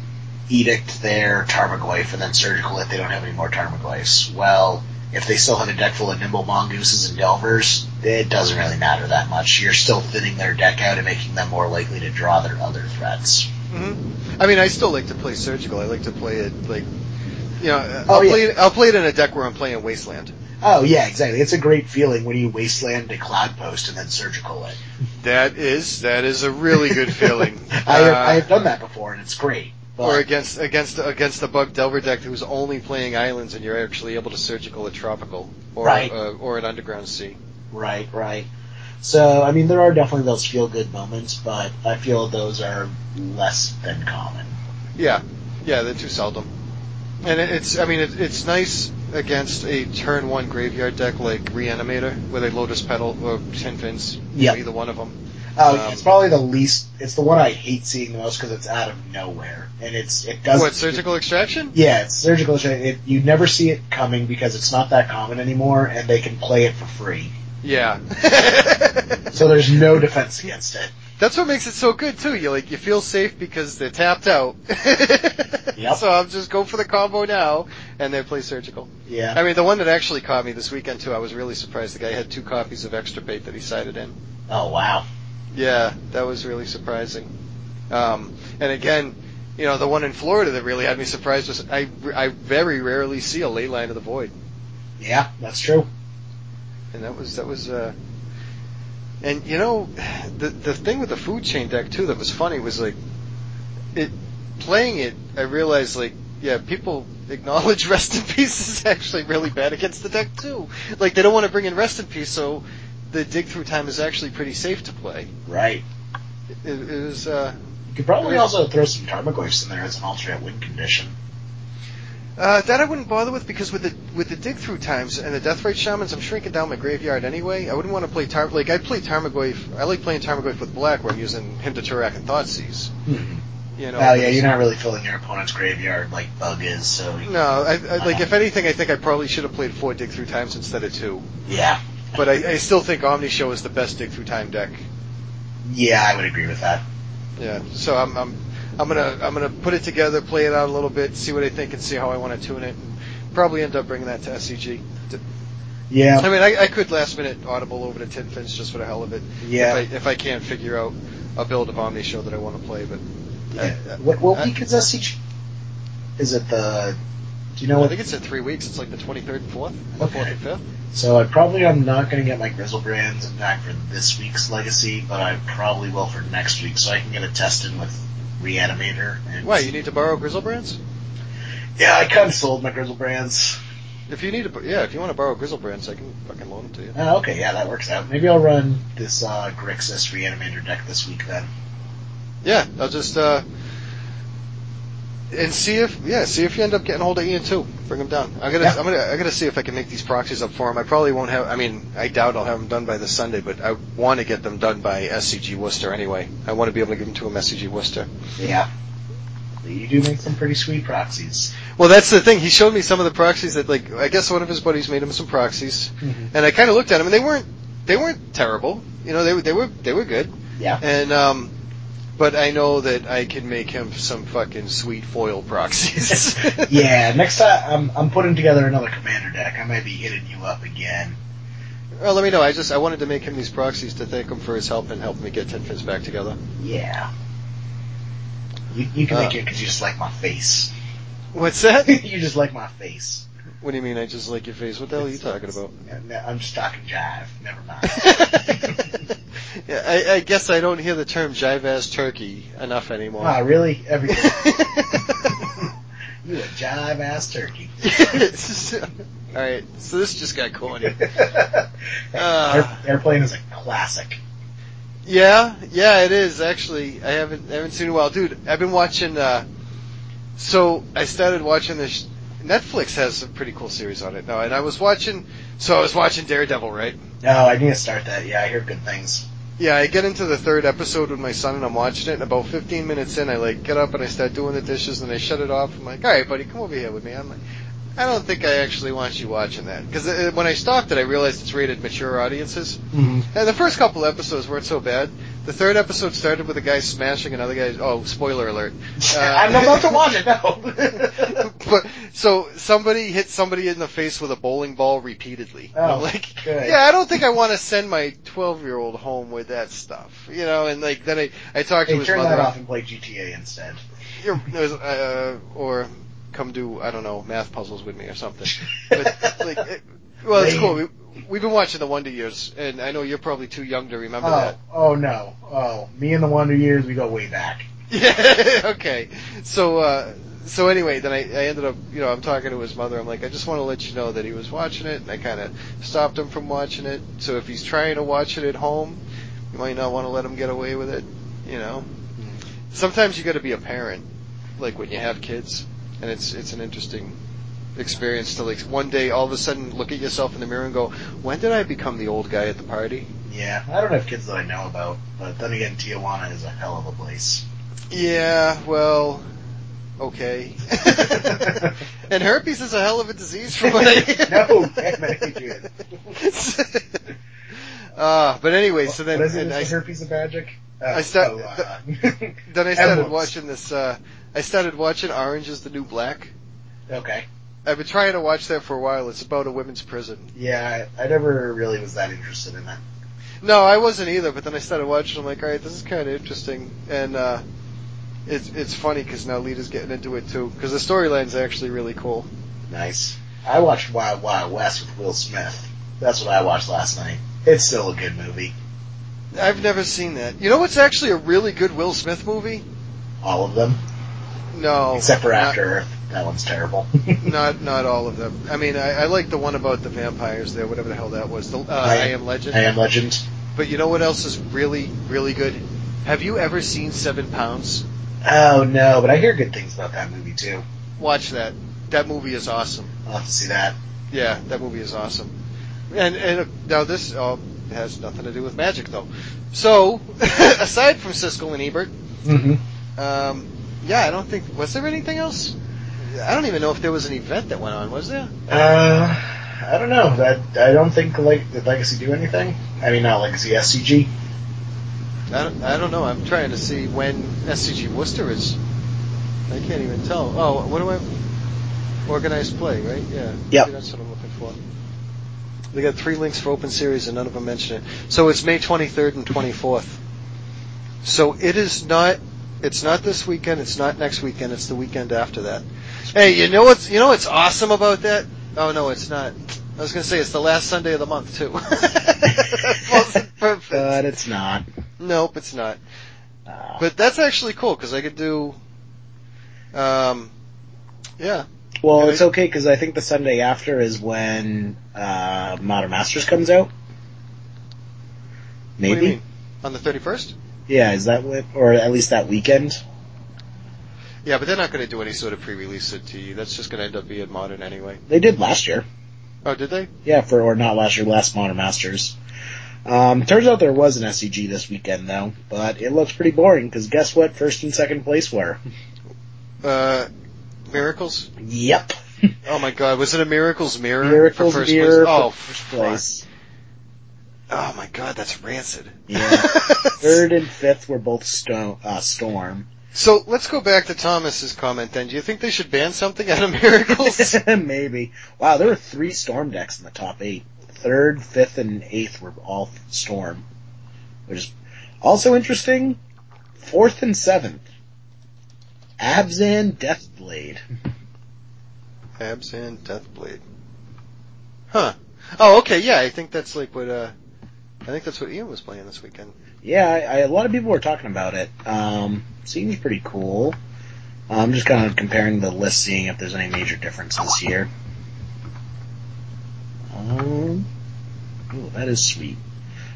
edict their Tarmogoyf and then surgical it, they don't have any more Tarmogoyfs. Well, if they still have a deck full of nimble mongooses and delvers, it doesn't really matter that much. You're still thinning their deck out and making them more likely to draw their other threats. hmm I mean, I still like to play Surgical. I like to play it like, you know, Oh, I'll yeah. play it. I'll play it in a deck where I'm playing Wasteland. Oh yeah, exactly. It's a great feeling when you wasteland a cloud post and then surgical it. That is that is a really good feeling. [laughs] I, have, Uh, I have done that before and it's great. But, Or against against against the bug delver deck who's only playing islands and you're actually able to surgical a tropical or Right. uh, or an underground sea. Right, right. So, I mean, there are definitely those feel good moments, but I feel those are less than common. Yeah, yeah, they're too seldom. And it's, I mean, it, it's nice against a turn one graveyard deck like Reanimator, where they Lotus Petal or Tin Fins, you know, either one of them. Oh, Um, it's probably the least. It's the one I hate seeing the most because it's out of nowhere, and it's it doesn't. What, Surgical Extraction? Yeah, it's surgical. It, you never see it coming because it's not that common anymore, and they can play it for free. Yeah. So there's no [laughs] defense against it. That's what makes it so good too. You like you feel safe because they're tapped out. [laughs] Yep. So I'm just go for the combo now, and they play surgical. Yeah. I mean, the one that actually caught me this weekend too. I was really surprised. The guy had two copies of Extirpate that he sided in. oh wow. Yeah, that was really surprising. Um, and again, you know, the one in Florida that really had me surprised was I I very rarely see a ley line of the void, Yeah, that's true. and that was that was. Uh, and you know, the the thing with the food chain deck too that was funny was like, it playing it. I realized like, yeah, people acknowledge [laughs] rest in peace is actually really bad against the deck too. Like they don't want to bring in rest in peace, so the dig through time is actually pretty safe to play. Right. It, it was. Uh, You could probably also throw some Tarmogoyfs in there as an alternate win condition. Uh, that I wouldn't bother with because with the with the dig through times and the Deathrite Shamans, I'm shrinking down my graveyard anyway. I wouldn't want to play tar like I play Tarmogoyf. I like playing Tarmogoyf with black where I'm using him to Turak and Thoughtseize. You know. oh yeah, you're not really filling your opponent's graveyard like Bug is, so No, I, I like if anything, I think I probably should have played four dig through times instead of two. yeah, But I, I still think Omni Show is the best dig through time deck. yeah, I would agree with that. Yeah. So I'm I'm I'm gonna I'm gonna put it together, play it out a little bit, see what I think, and see how I want to tune it. And probably end up bringing that to SCG. Yeah, I mean, I, I could last minute audible over to Tin Fins just for the hell of it. yeah. If I, if I can't figure out a build of Omni Show that I want to play, but yeah. I, What what I- week is SCG? Is it the? Do you know I what? think it's in three weeks. It's like the 23rd and 4th, the 4th and 5th. So I probably am not going to get my Griselbrands back for this week's Legacy, but I probably will for next week, so I can get it tested with Reanimator. And Why, you need to borrow Griselbrands? Yeah, I kind of sold my Griselbrands. If you need to, yeah, if you want to borrow Griselbrands, I can fucking loan them to you. Oh, okay, yeah, that works out. Maybe I'll run this uh, Grixis Reanimator deck this week then. Yeah, I'll just, uh, and see if, yeah, see if you end up getting hold of Ian too. Bring him down. I gotta, Yeah. I'm gonna, I gotta see if I can make these proxies up for him. I probably won't have, I mean, I doubt I'll have them done by this Sunday, but I want to get them done by SCG Worcester anyway. I want to be able to give them to him SCG Worcester. Yeah. You do make some pretty sweet proxies. Well, that's the thing. He showed me some of the proxies that, like, I guess one of his buddies made him some proxies, and I kind of looked at them, and they weren't, they weren't terrible. You know, they were, they were, they were good. Yeah. And um, but I know that I can make him some fucking sweet foil proxies. [laughs] yeah, next time I'm, I'm putting together another commander deck. I might be hitting you up again. Well, let me know. I just I wanted to make him these proxies to thank him for his help and help me get Tin Fins back together. Yeah. You, you can Uh. make it because you just like my face. What's that? [laughs] you just like my face. what do you mean? I just like your face. What the hell are you talking about? I'm just talking jive. Never mind. [laughs] yeah, I, I guess I don't hear the term jive ass turkey enough anymore. wow, really? Every [laughs] you a jive ass turkey. [laughs] All right, so this just got corny. [laughs] Uh. Airplane is a classic. Yeah, yeah, it is actually. I haven't I haven't seen it in a while, dude. I've been watching. uh So I started watching this. Netflix has some pretty cool series on it now, and I was watching. So I was watching Daredevil, right? No, I need to start that. Yeah, I hear good things. Yeah, I get into the third episode with my son, and I'm watching it. And about 15 minutes in, I like get up and I start doing the dishes, and I shut it off. I'm like, all right, buddy, come over here with me. I'm like, I don't think I actually want you watching that because when I stopped it, I realized it's rated mature audiences. Mm-hmm. And the first couple episodes weren't so bad. The third episode started with a guy smashing another guy. Oh, spoiler alert! Uh, [laughs] I'm about to watch it now. but so somebody hit somebody in the face with a bowling ball repeatedly. And I'm Oh, [laughs] like, good. yeah, I don't think I want to send my 12 year old home with that stuff, you know. And like then I I talked to hey, his turn mother, that off and play GTA instead. Uh, or come do I don't know math puzzles with me or something. [laughs] But like, well, it's cool. We, we've been watching the Wonder Years, and I know you're probably too young to remember Oh, that. oh no. Oh, me and the Wonder Years, we go way back. Yeah. [laughs] okay. So, uh, so anyway, then I, I ended up, you know, I'm talking to his mother. I'm like, I just want to let you know that he was watching it, and I kind of stopped him from watching it. So if he's trying to watch it at home, you might not want to let him get away with it. You know. Sometimes you got to be a parent, like when you have kids. and it's it's an interesting experience to like one day all of a sudden look at yourself in the mirror and go, when did I become the old guy at the party? Yeah, I don't have kids that I know about, but then again, Tijuana is a hell of a place. Yeah, well, okay. [laughs] and herpes is a hell of a disease from what I no, it, Adrian. [laughs] uh, but anyway, so then what is it? and Is I, herpes of magic? Uh, I start- oh, uh, then I started watching this. Uh, I started watching Orange is the New Black. okay. I've been trying to watch that for a while. It's about a women's prison. Yeah, I, I never really was that interested in that. No, I wasn't either. But then I started watching. I'm like, all right, this is kind of interesting, and uh, it's it's funny because now Lita's getting into it too. Because the storyline's actually really cool. Nice. I watched Wild Wild West with Will Smith. That's what I watched last night. It's still a good movie. I've never seen that. You know what's actually a really good Will Smith movie? All of them, No, except for not- After Earth. That one's terrible. [laughs] Not not all of them. I mean, I, I like the one about the vampires there, whatever the hell that was. The, uh, I- I Am Legend. I Am Legend. But you know what else is really really good? Have you ever seen Seven Pounds? Oh no, but I hear good things about that movie too. Watch that. That movie is awesome. I'll have to see that. Yeah, that movie is awesome. And and uh, now this uh, has nothing to do with magic though. So [laughs] aside from Siskel and Ebert, Mm-hmm. um, yeah, I don't think was there anything else. I don't even know if there was an event that went on. Was there? Uh, I don't know. That I don't think like did Legacy do anything. I mean, not Legacy SCG. I don't, I don't know. I'm trying to see when SCG Worcester is. I can't even tell. Oh, what do I? Organized play, right? Yeah. Yep. That's what I'm looking for. They got three links for open series and none of them mention it. So it's May 23rd and 24th. So it is not. It's not this weekend. It's not next weekend. It's the weekend after that. Hey, you know what's you know what's awesome about that? Oh no, it's not. I was gonna say it's the last Sunday of the month too. [laughs] perfect. But it's not. Nope, it's not. Uh, But that's actually cool because I could do. Um, yeah. well, yeah, it's okay because I think the Sunday after is when uh, Modern Masters comes out. Maybe. What do you mean? On the 31st? Yeah, is that what, or at least that weekend? Yeah, but they're not going to do any sort of pre-release at TE. That's just going to end up being modern anyway. They did last year. Oh, did they? Yeah, for or not last year, last Modern Masters. Um, turns out there was an SCG this weekend though, but it looks pretty boring because guess what? First and second place were. Uh, Miracles? Yep. [laughs] Oh my god, was it a Miracles mirror Miracles for first Mirror place? Oh, first place. Oh my god, that's rancid. Yeah. [laughs] Third and fifth were both sto- uh, Storm. So let's go back to Thomas's comment then. Do you think they should ban something out of Miracles? [laughs] Maybe. Wow, there were three Storm decks in the top eight. Third, fifth, and eighth were all Storm. Which is also interesting. Fourth and seventh. Abzan Deathblade. [laughs] Abzan Deathblade. Huh. Oh, okay, yeah, I think that's like what, uh, I think that's what Ian was playing this weekend. Yeah, I, I, a lot of people were talking about it. Um, seems pretty cool. I'm just kind of comparing the list, seeing if there's any major differences here. Um, ooh, that is sweet.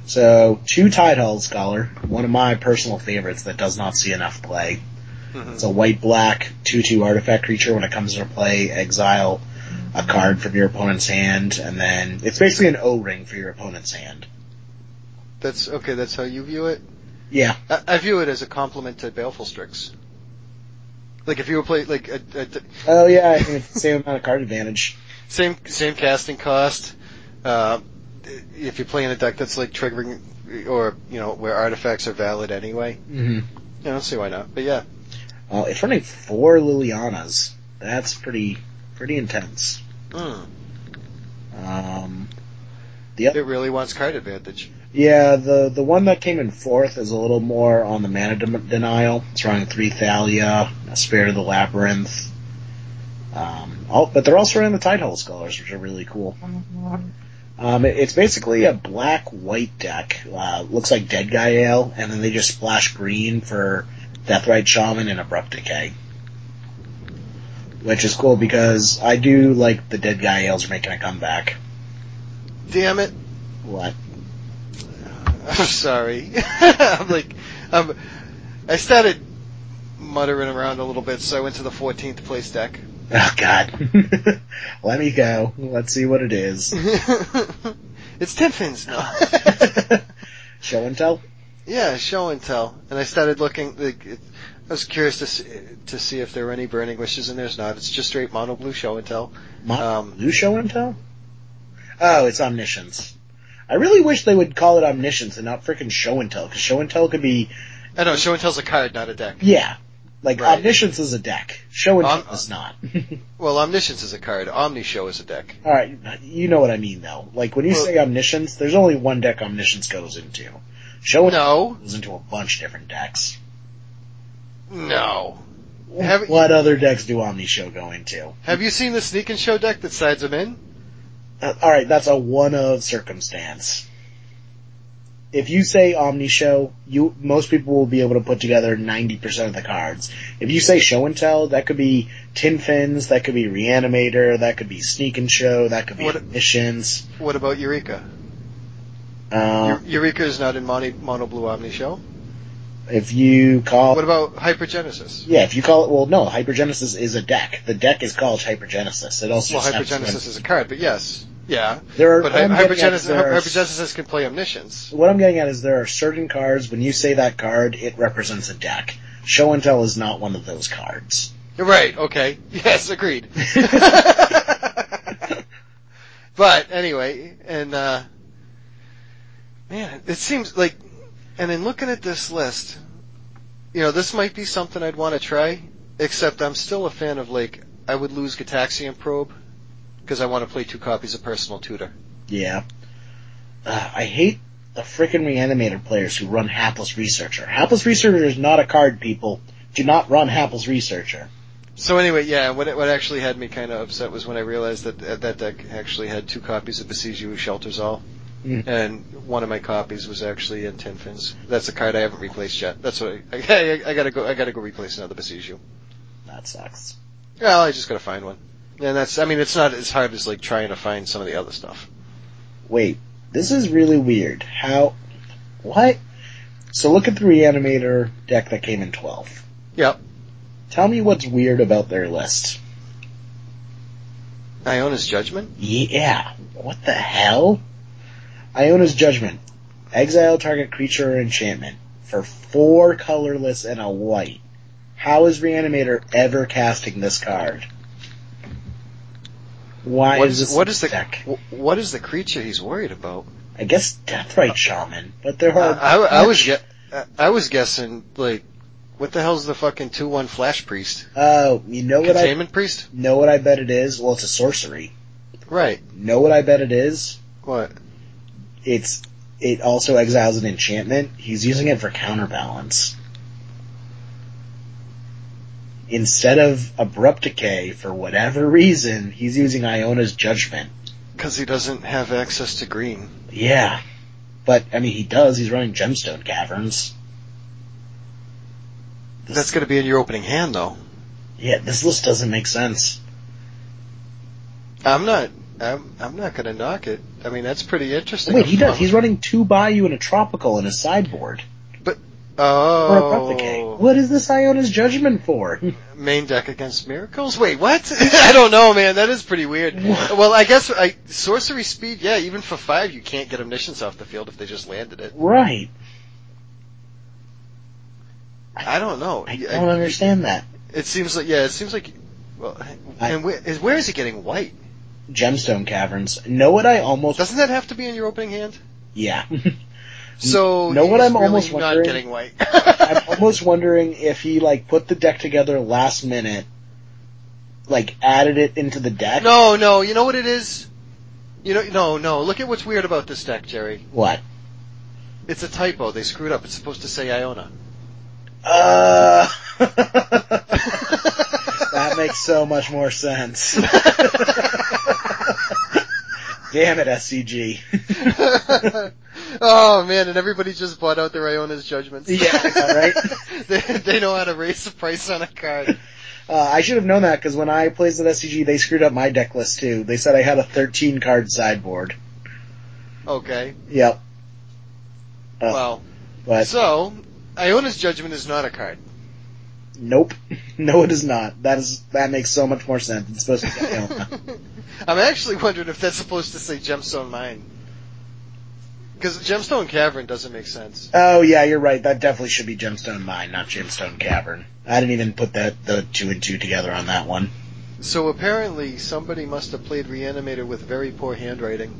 So, two Tidehollow Sculler, one of my personal favorites that does not see enough play. Mhm. It's a white-black 2-2 artifact creature. When it comes into play, exile a card from your opponent's hand, and then it's basically an O-ring for your opponent's hand. That's, okay, that's how you view it? Yeah, I, I view it as a compliment to Baleful Strix. Like if you were play, like, a, a, Oh yeah, I think it's the same amount of card advantage. [laughs] same, same casting cost, uh, if you're playing a deck that's like triggering, or, you know, where artifacts are valid anyway, Mm-hmm. I don't see why not, but yeah. Well, it's running four Lilianas. That's pretty pretty intense. Mm. Um, the other, It really wants card advantage. Yeah, the the one that came in fourth is a little more on the mana de- denial. It's running three Thalia, a Spirit of the Labyrinth. Um, all, but they're also running the Tidehollow Scullers, which are really cool. Um, it, it's basically a black-white deck. Uh, looks like Dead Guy Ale, and then they just splash green for Deathrite Shaman and Abrupt Decay. Which is cool because I do like the Dead Guy Ales are making a comeback. Damn it. What? I'm sorry. [laughs] I'm like, I'm, I started muttering around a little bit, so I went to the 14th place deck. Oh god. [laughs] Let me go. Let's see what it is. [laughs] it's Tin Fins, no. Show and tell? yeah, show and tell. And I started looking. Like, it, I was curious to see, to see if there were any burning wishes, and there's not. It's just straight mono blue show and tell. Mo- Um, Blue show and tell? Oh, it's omniscience. I really wish they would call it omniscience and not freaking show and tell, because show and tell could be, I know show and tell's a card, not a deck. yeah. Like, Right. omniscience is a deck. Show and Om- tell is not. [laughs] Well, omniscience is a card. Omni show is a deck. Alright, you know what I mean though. Like, when you Well- say omniscience, there's only one deck omniscience goes into. Show and tell No, goes into a bunch of different decks. no. Have, What other decks do Omni Show go into? have you seen the sneak and show deck that sides them in? Uh, alright, that's a one of circumstance. If you say Omni Show, you, most people will be able to put together 90% of the cards. If you say Show and Tell, that could be Tin Fins, that could be Reanimator, that could be Sneak and Show, that could be What- Omniscience. What about Eureka? Uh, Eureka is not in mono, mono blue Omni show. If you call, What about Hypergenesis? yeah, if you call it, well, no, Hypergenesis is a deck. The deck is called Hypergenesis. It also Well, Hypergenesis is a card, but yes, yeah. There are, But hy- I'm getting is Hypergenesis, are- Hypergenesis can play Omniscience. What I'm getting at is there are certain cards, when you say that card, it represents a deck. Show and Tell is not one of those cards. Right, okay. [laughs] Yes, agreed. [laughs] but anyway, and uh man, it seems like and in looking at this list, you know, this might be something I'd want to try, except I'm still a fan of like I would lose Gitaxian Probe because I want to play two copies of Personal Tutor. Yeah. Uh, I hate the frickin' reanimator players who run Hapless Researcher. Hapless Researcher is not a card, people. Do not run Hapless Researcher. So anyway, yeah, what what actually had me kind of upset was when I realized that that deck actually had two copies of Besiege You, Shelters All, Mm. and one of my copies was actually in Tin Fins. That's a card I haven't replaced yet. That's what I, [laughs] I, I gotta go. I gotta go replace another Besiege You. That sucks. Well, I just gotta find one, and that's. I mean, it's not as hard as like trying to find some of the other stuff. Wait, this is really weird. How? What? So look at the Reanimator deck that came in 12. Yep. Tell me what's weird about their list. Iona's Judgment. Yeah. What the hell? Iona's Judgment. Exile target creature or enchantment for four colorless and a white. How is Reanimator ever casting this card? Why What is is this what is the deck? what is the creature he's worried about? I guess Deathrite Shaman, but they're I, hard. I, I was ge- I- I was guessing like, what the hell's the fucking two one Flash Priest? Oh, you know what I Containment Priest? know what I bet it is? Well, it's a sorcery. Right. Know what I bet it is? What? It's it also exiles an enchantment. He's using it for counterbalance. Instead of abrupt decay, for whatever reason, he's using Iona's judgment. Because he doesn't have access to green. Yeah. But, I mean, he does. He's running Gemstone Caverns. This- That's going to be in your opening hand, though. yeah, this list doesn't make sense. I'm not. I'm. I'm not going to knock it. I mean, that's pretty interesting. Wait, he does. He's running two Bayou and a Tropical in a sideboard. But, oh. For abrupt decay. What is this Iona's judgment for? [laughs] Main deck against miracles. Wait, what? [laughs] I don't know, man. That is pretty weird. Well, I guess I, sorcery speed. Yeah, even for five, you can't get omniscience off the field if they just landed it. right. I don't know. I don't understand that. It seems like yeah. It seems like. Well, I- and where is, where is he getting white? Gemstone Caverns. Know what I almost Doesn't that have to be in your opening hand? Yeah. [laughs] So Know what I'm really almost not wondering? getting white. [laughs] I'm almost wondering if he like put the deck together last minute, like added it into the deck. no, no. You know what it is? You know, no, no. Look at what's weird about this deck, Jerry. What? It's a typo. They screwed up. It's supposed to say Iona. Uh. [laughs] that makes so much more sense. Damn it, SCG. [laughs] oh man, and everybody just bought out their Iona's judgments. Yeah, right? [laughs] they, they know how to raise the price on a card. Uh, I should have known that because when I played at SCG, they screwed up my deck list too. They said I had a 13 card sideboard. Okay. Yep. Uh, Well, but so Iona's judgment is not a card. Nope. [laughs] No, it is not. That is that makes so much more sense. It's supposed to be Iona. [laughs] I'm actually wondering if that's supposed to say Gemstone Mine. Because Gemstone Cavern doesn't make sense. Oh yeah, you're right. That definitely should be Gemstone Mine, not Gemstone Cavern. I didn't even put that the two and two together on that one. So apparently somebody must have played Reanimator with very poor handwriting.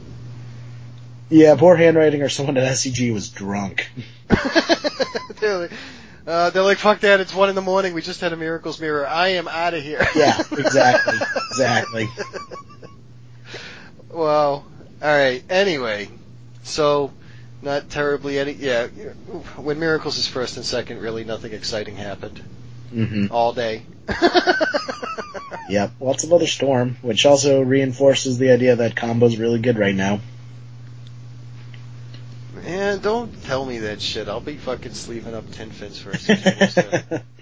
Yeah, poor handwriting or someone at SCG was drunk. [laughs] they're, like, uh, they're like, fuck that, it's one in the morning, we just had a Miracles Mirror, I am out of here. [laughs] Yeah, exactly, [laughs] exactly. Wow. Alright, anyway. So, not terribly any, yeah, when Miracles is first and second, really nothing exciting happened. hmm All day. [laughs] Yep. Lots of other Storm, which also reinforces the idea that combo's really good right now. Man, don't tell me that shit. I'll be fucking sleeving up tin fins for a situation. [laughs]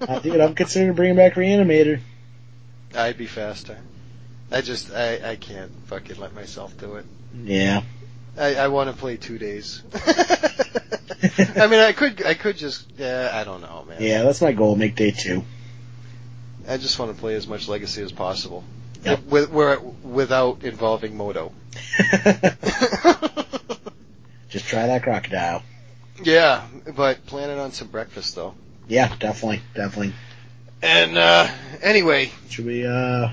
Uh, dude, I'm considering bringing back Reanimator. I'd be faster. I just, I, I can't fucking let myself do it. Yeah. I, I want to play two days. [laughs] I mean, I could, I could just, yeah, I don't know, man. Yeah, that's my goal. Make day two. I just want to play as much Legacy as possible, Yep. with, where, without involving Moto. [laughs] Just try that crocodile. yeah, but planning on some breakfast though. Yeah, definitely, definitely. And uh anyway, Should we, uh,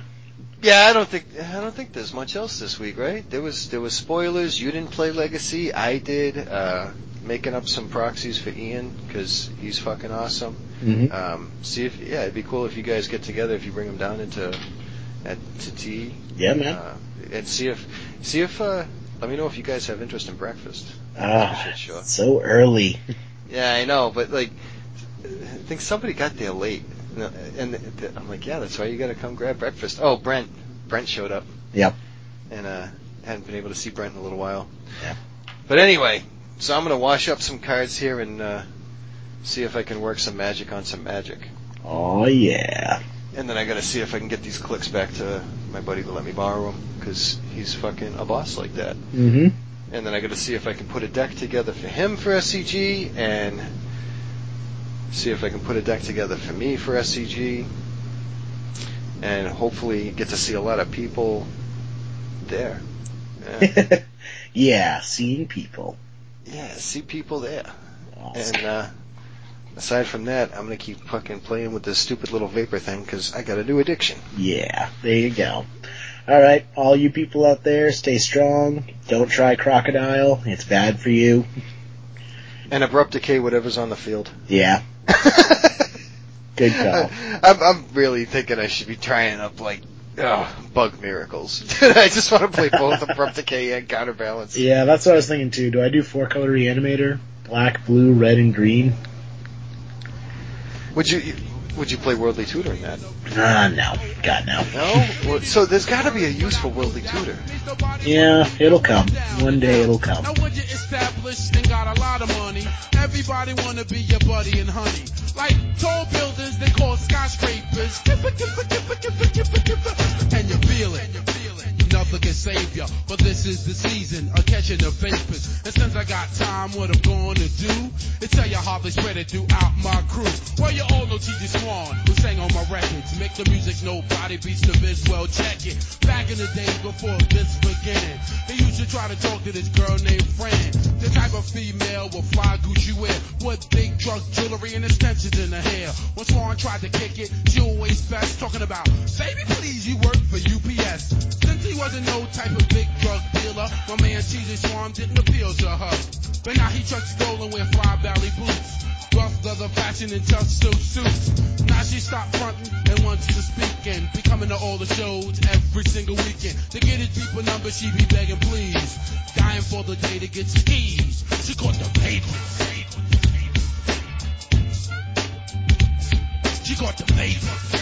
yeah, I don't think I don't think there's much else this week, right? There was there was spoilers. You didn't play Legacy, I did. Uh Making up some proxies for Ian because he's fucking awesome. mhm. Um, see if yeah, it'd be cool if you guys get together if you bring him down into at to tea. yeah, man. Uh, and see if see if uh, let me know if you guys have interest in breakfast. Ah, sure. so early. Yeah, I know, but like, I think somebody got there late, and I'm like, yeah, that's why you got to come grab breakfast. Oh, Brent, Brent showed up, Yep. and uh, hadn't been able to see Brent in a little while. Yeah. But anyway, so I'm gonna wash up some cards here and uh, see if I can work some magic on some magic. Oh yeah. And then I gotta see if I can get these Cliques back to my buddy to let me borrow them, because he's fucking a boss like that. Mm-hmm. And then I gotta see if I can put a deck together for him for SCG, and see if I can put a deck together for me for SCG, and hopefully get to see a lot of people there. Yeah, [laughs] yeah, seeing people. yeah see people there. Awesome. And uh, aside from that, I'm gonna keep fucking playing with this stupid little vapor thing, because I got a new addiction. Yeah, there you go. All right, all you people out there, stay strong. Don't try crocodile. It's bad for you. And abrupt decay, whatever's on the field. Yeah, [laughs] good call. I'm, I'm really thinking I should be trying up like oh, bug miracles. [laughs] I just want to play both abrupt decay and counterbalance. Yeah, that's what I was thinking too. Do I do four color reanimator? Black, blue, red, and green? Would you would you play worldly tutor in that? Ah, no. God, no. No. Well, so there's got to be a use for worldly tutor. Yeah, it'll come. One day it'll come. Now when you're established and got a lot of money, everybody wanna be your buddy and honey. Like tall buildings, they call skyscrapers. And you feel it. Nothing can save ya, but this is the season of catching the vapors. And since I got time, what I'm gonna do is tell you how they spread it throughout my crew. Well, you all know TJ Swan, who sang on my records. Make the music nobody beats the biz, well check it. Back in the days before this began, they used to try to talk to this girl named Fran. The type of female with fly Gucci wear, with big drug jewelry and extensions in her hair. When Swan tried to kick it, she always best talking about, baby please, you work for UPS. Since he wasn't no type of big drug dealer, my man TJ Swan didn't appeal to her. But now he trucks stolen with fly valley boots. Rough leather fashion and just so suits. Now she stopped fronting and wants to speak and be coming to all the shows every single weekend. To get a deeper number, she be begging please. Dying for the day to get skis. She caught the papers. She got the papers.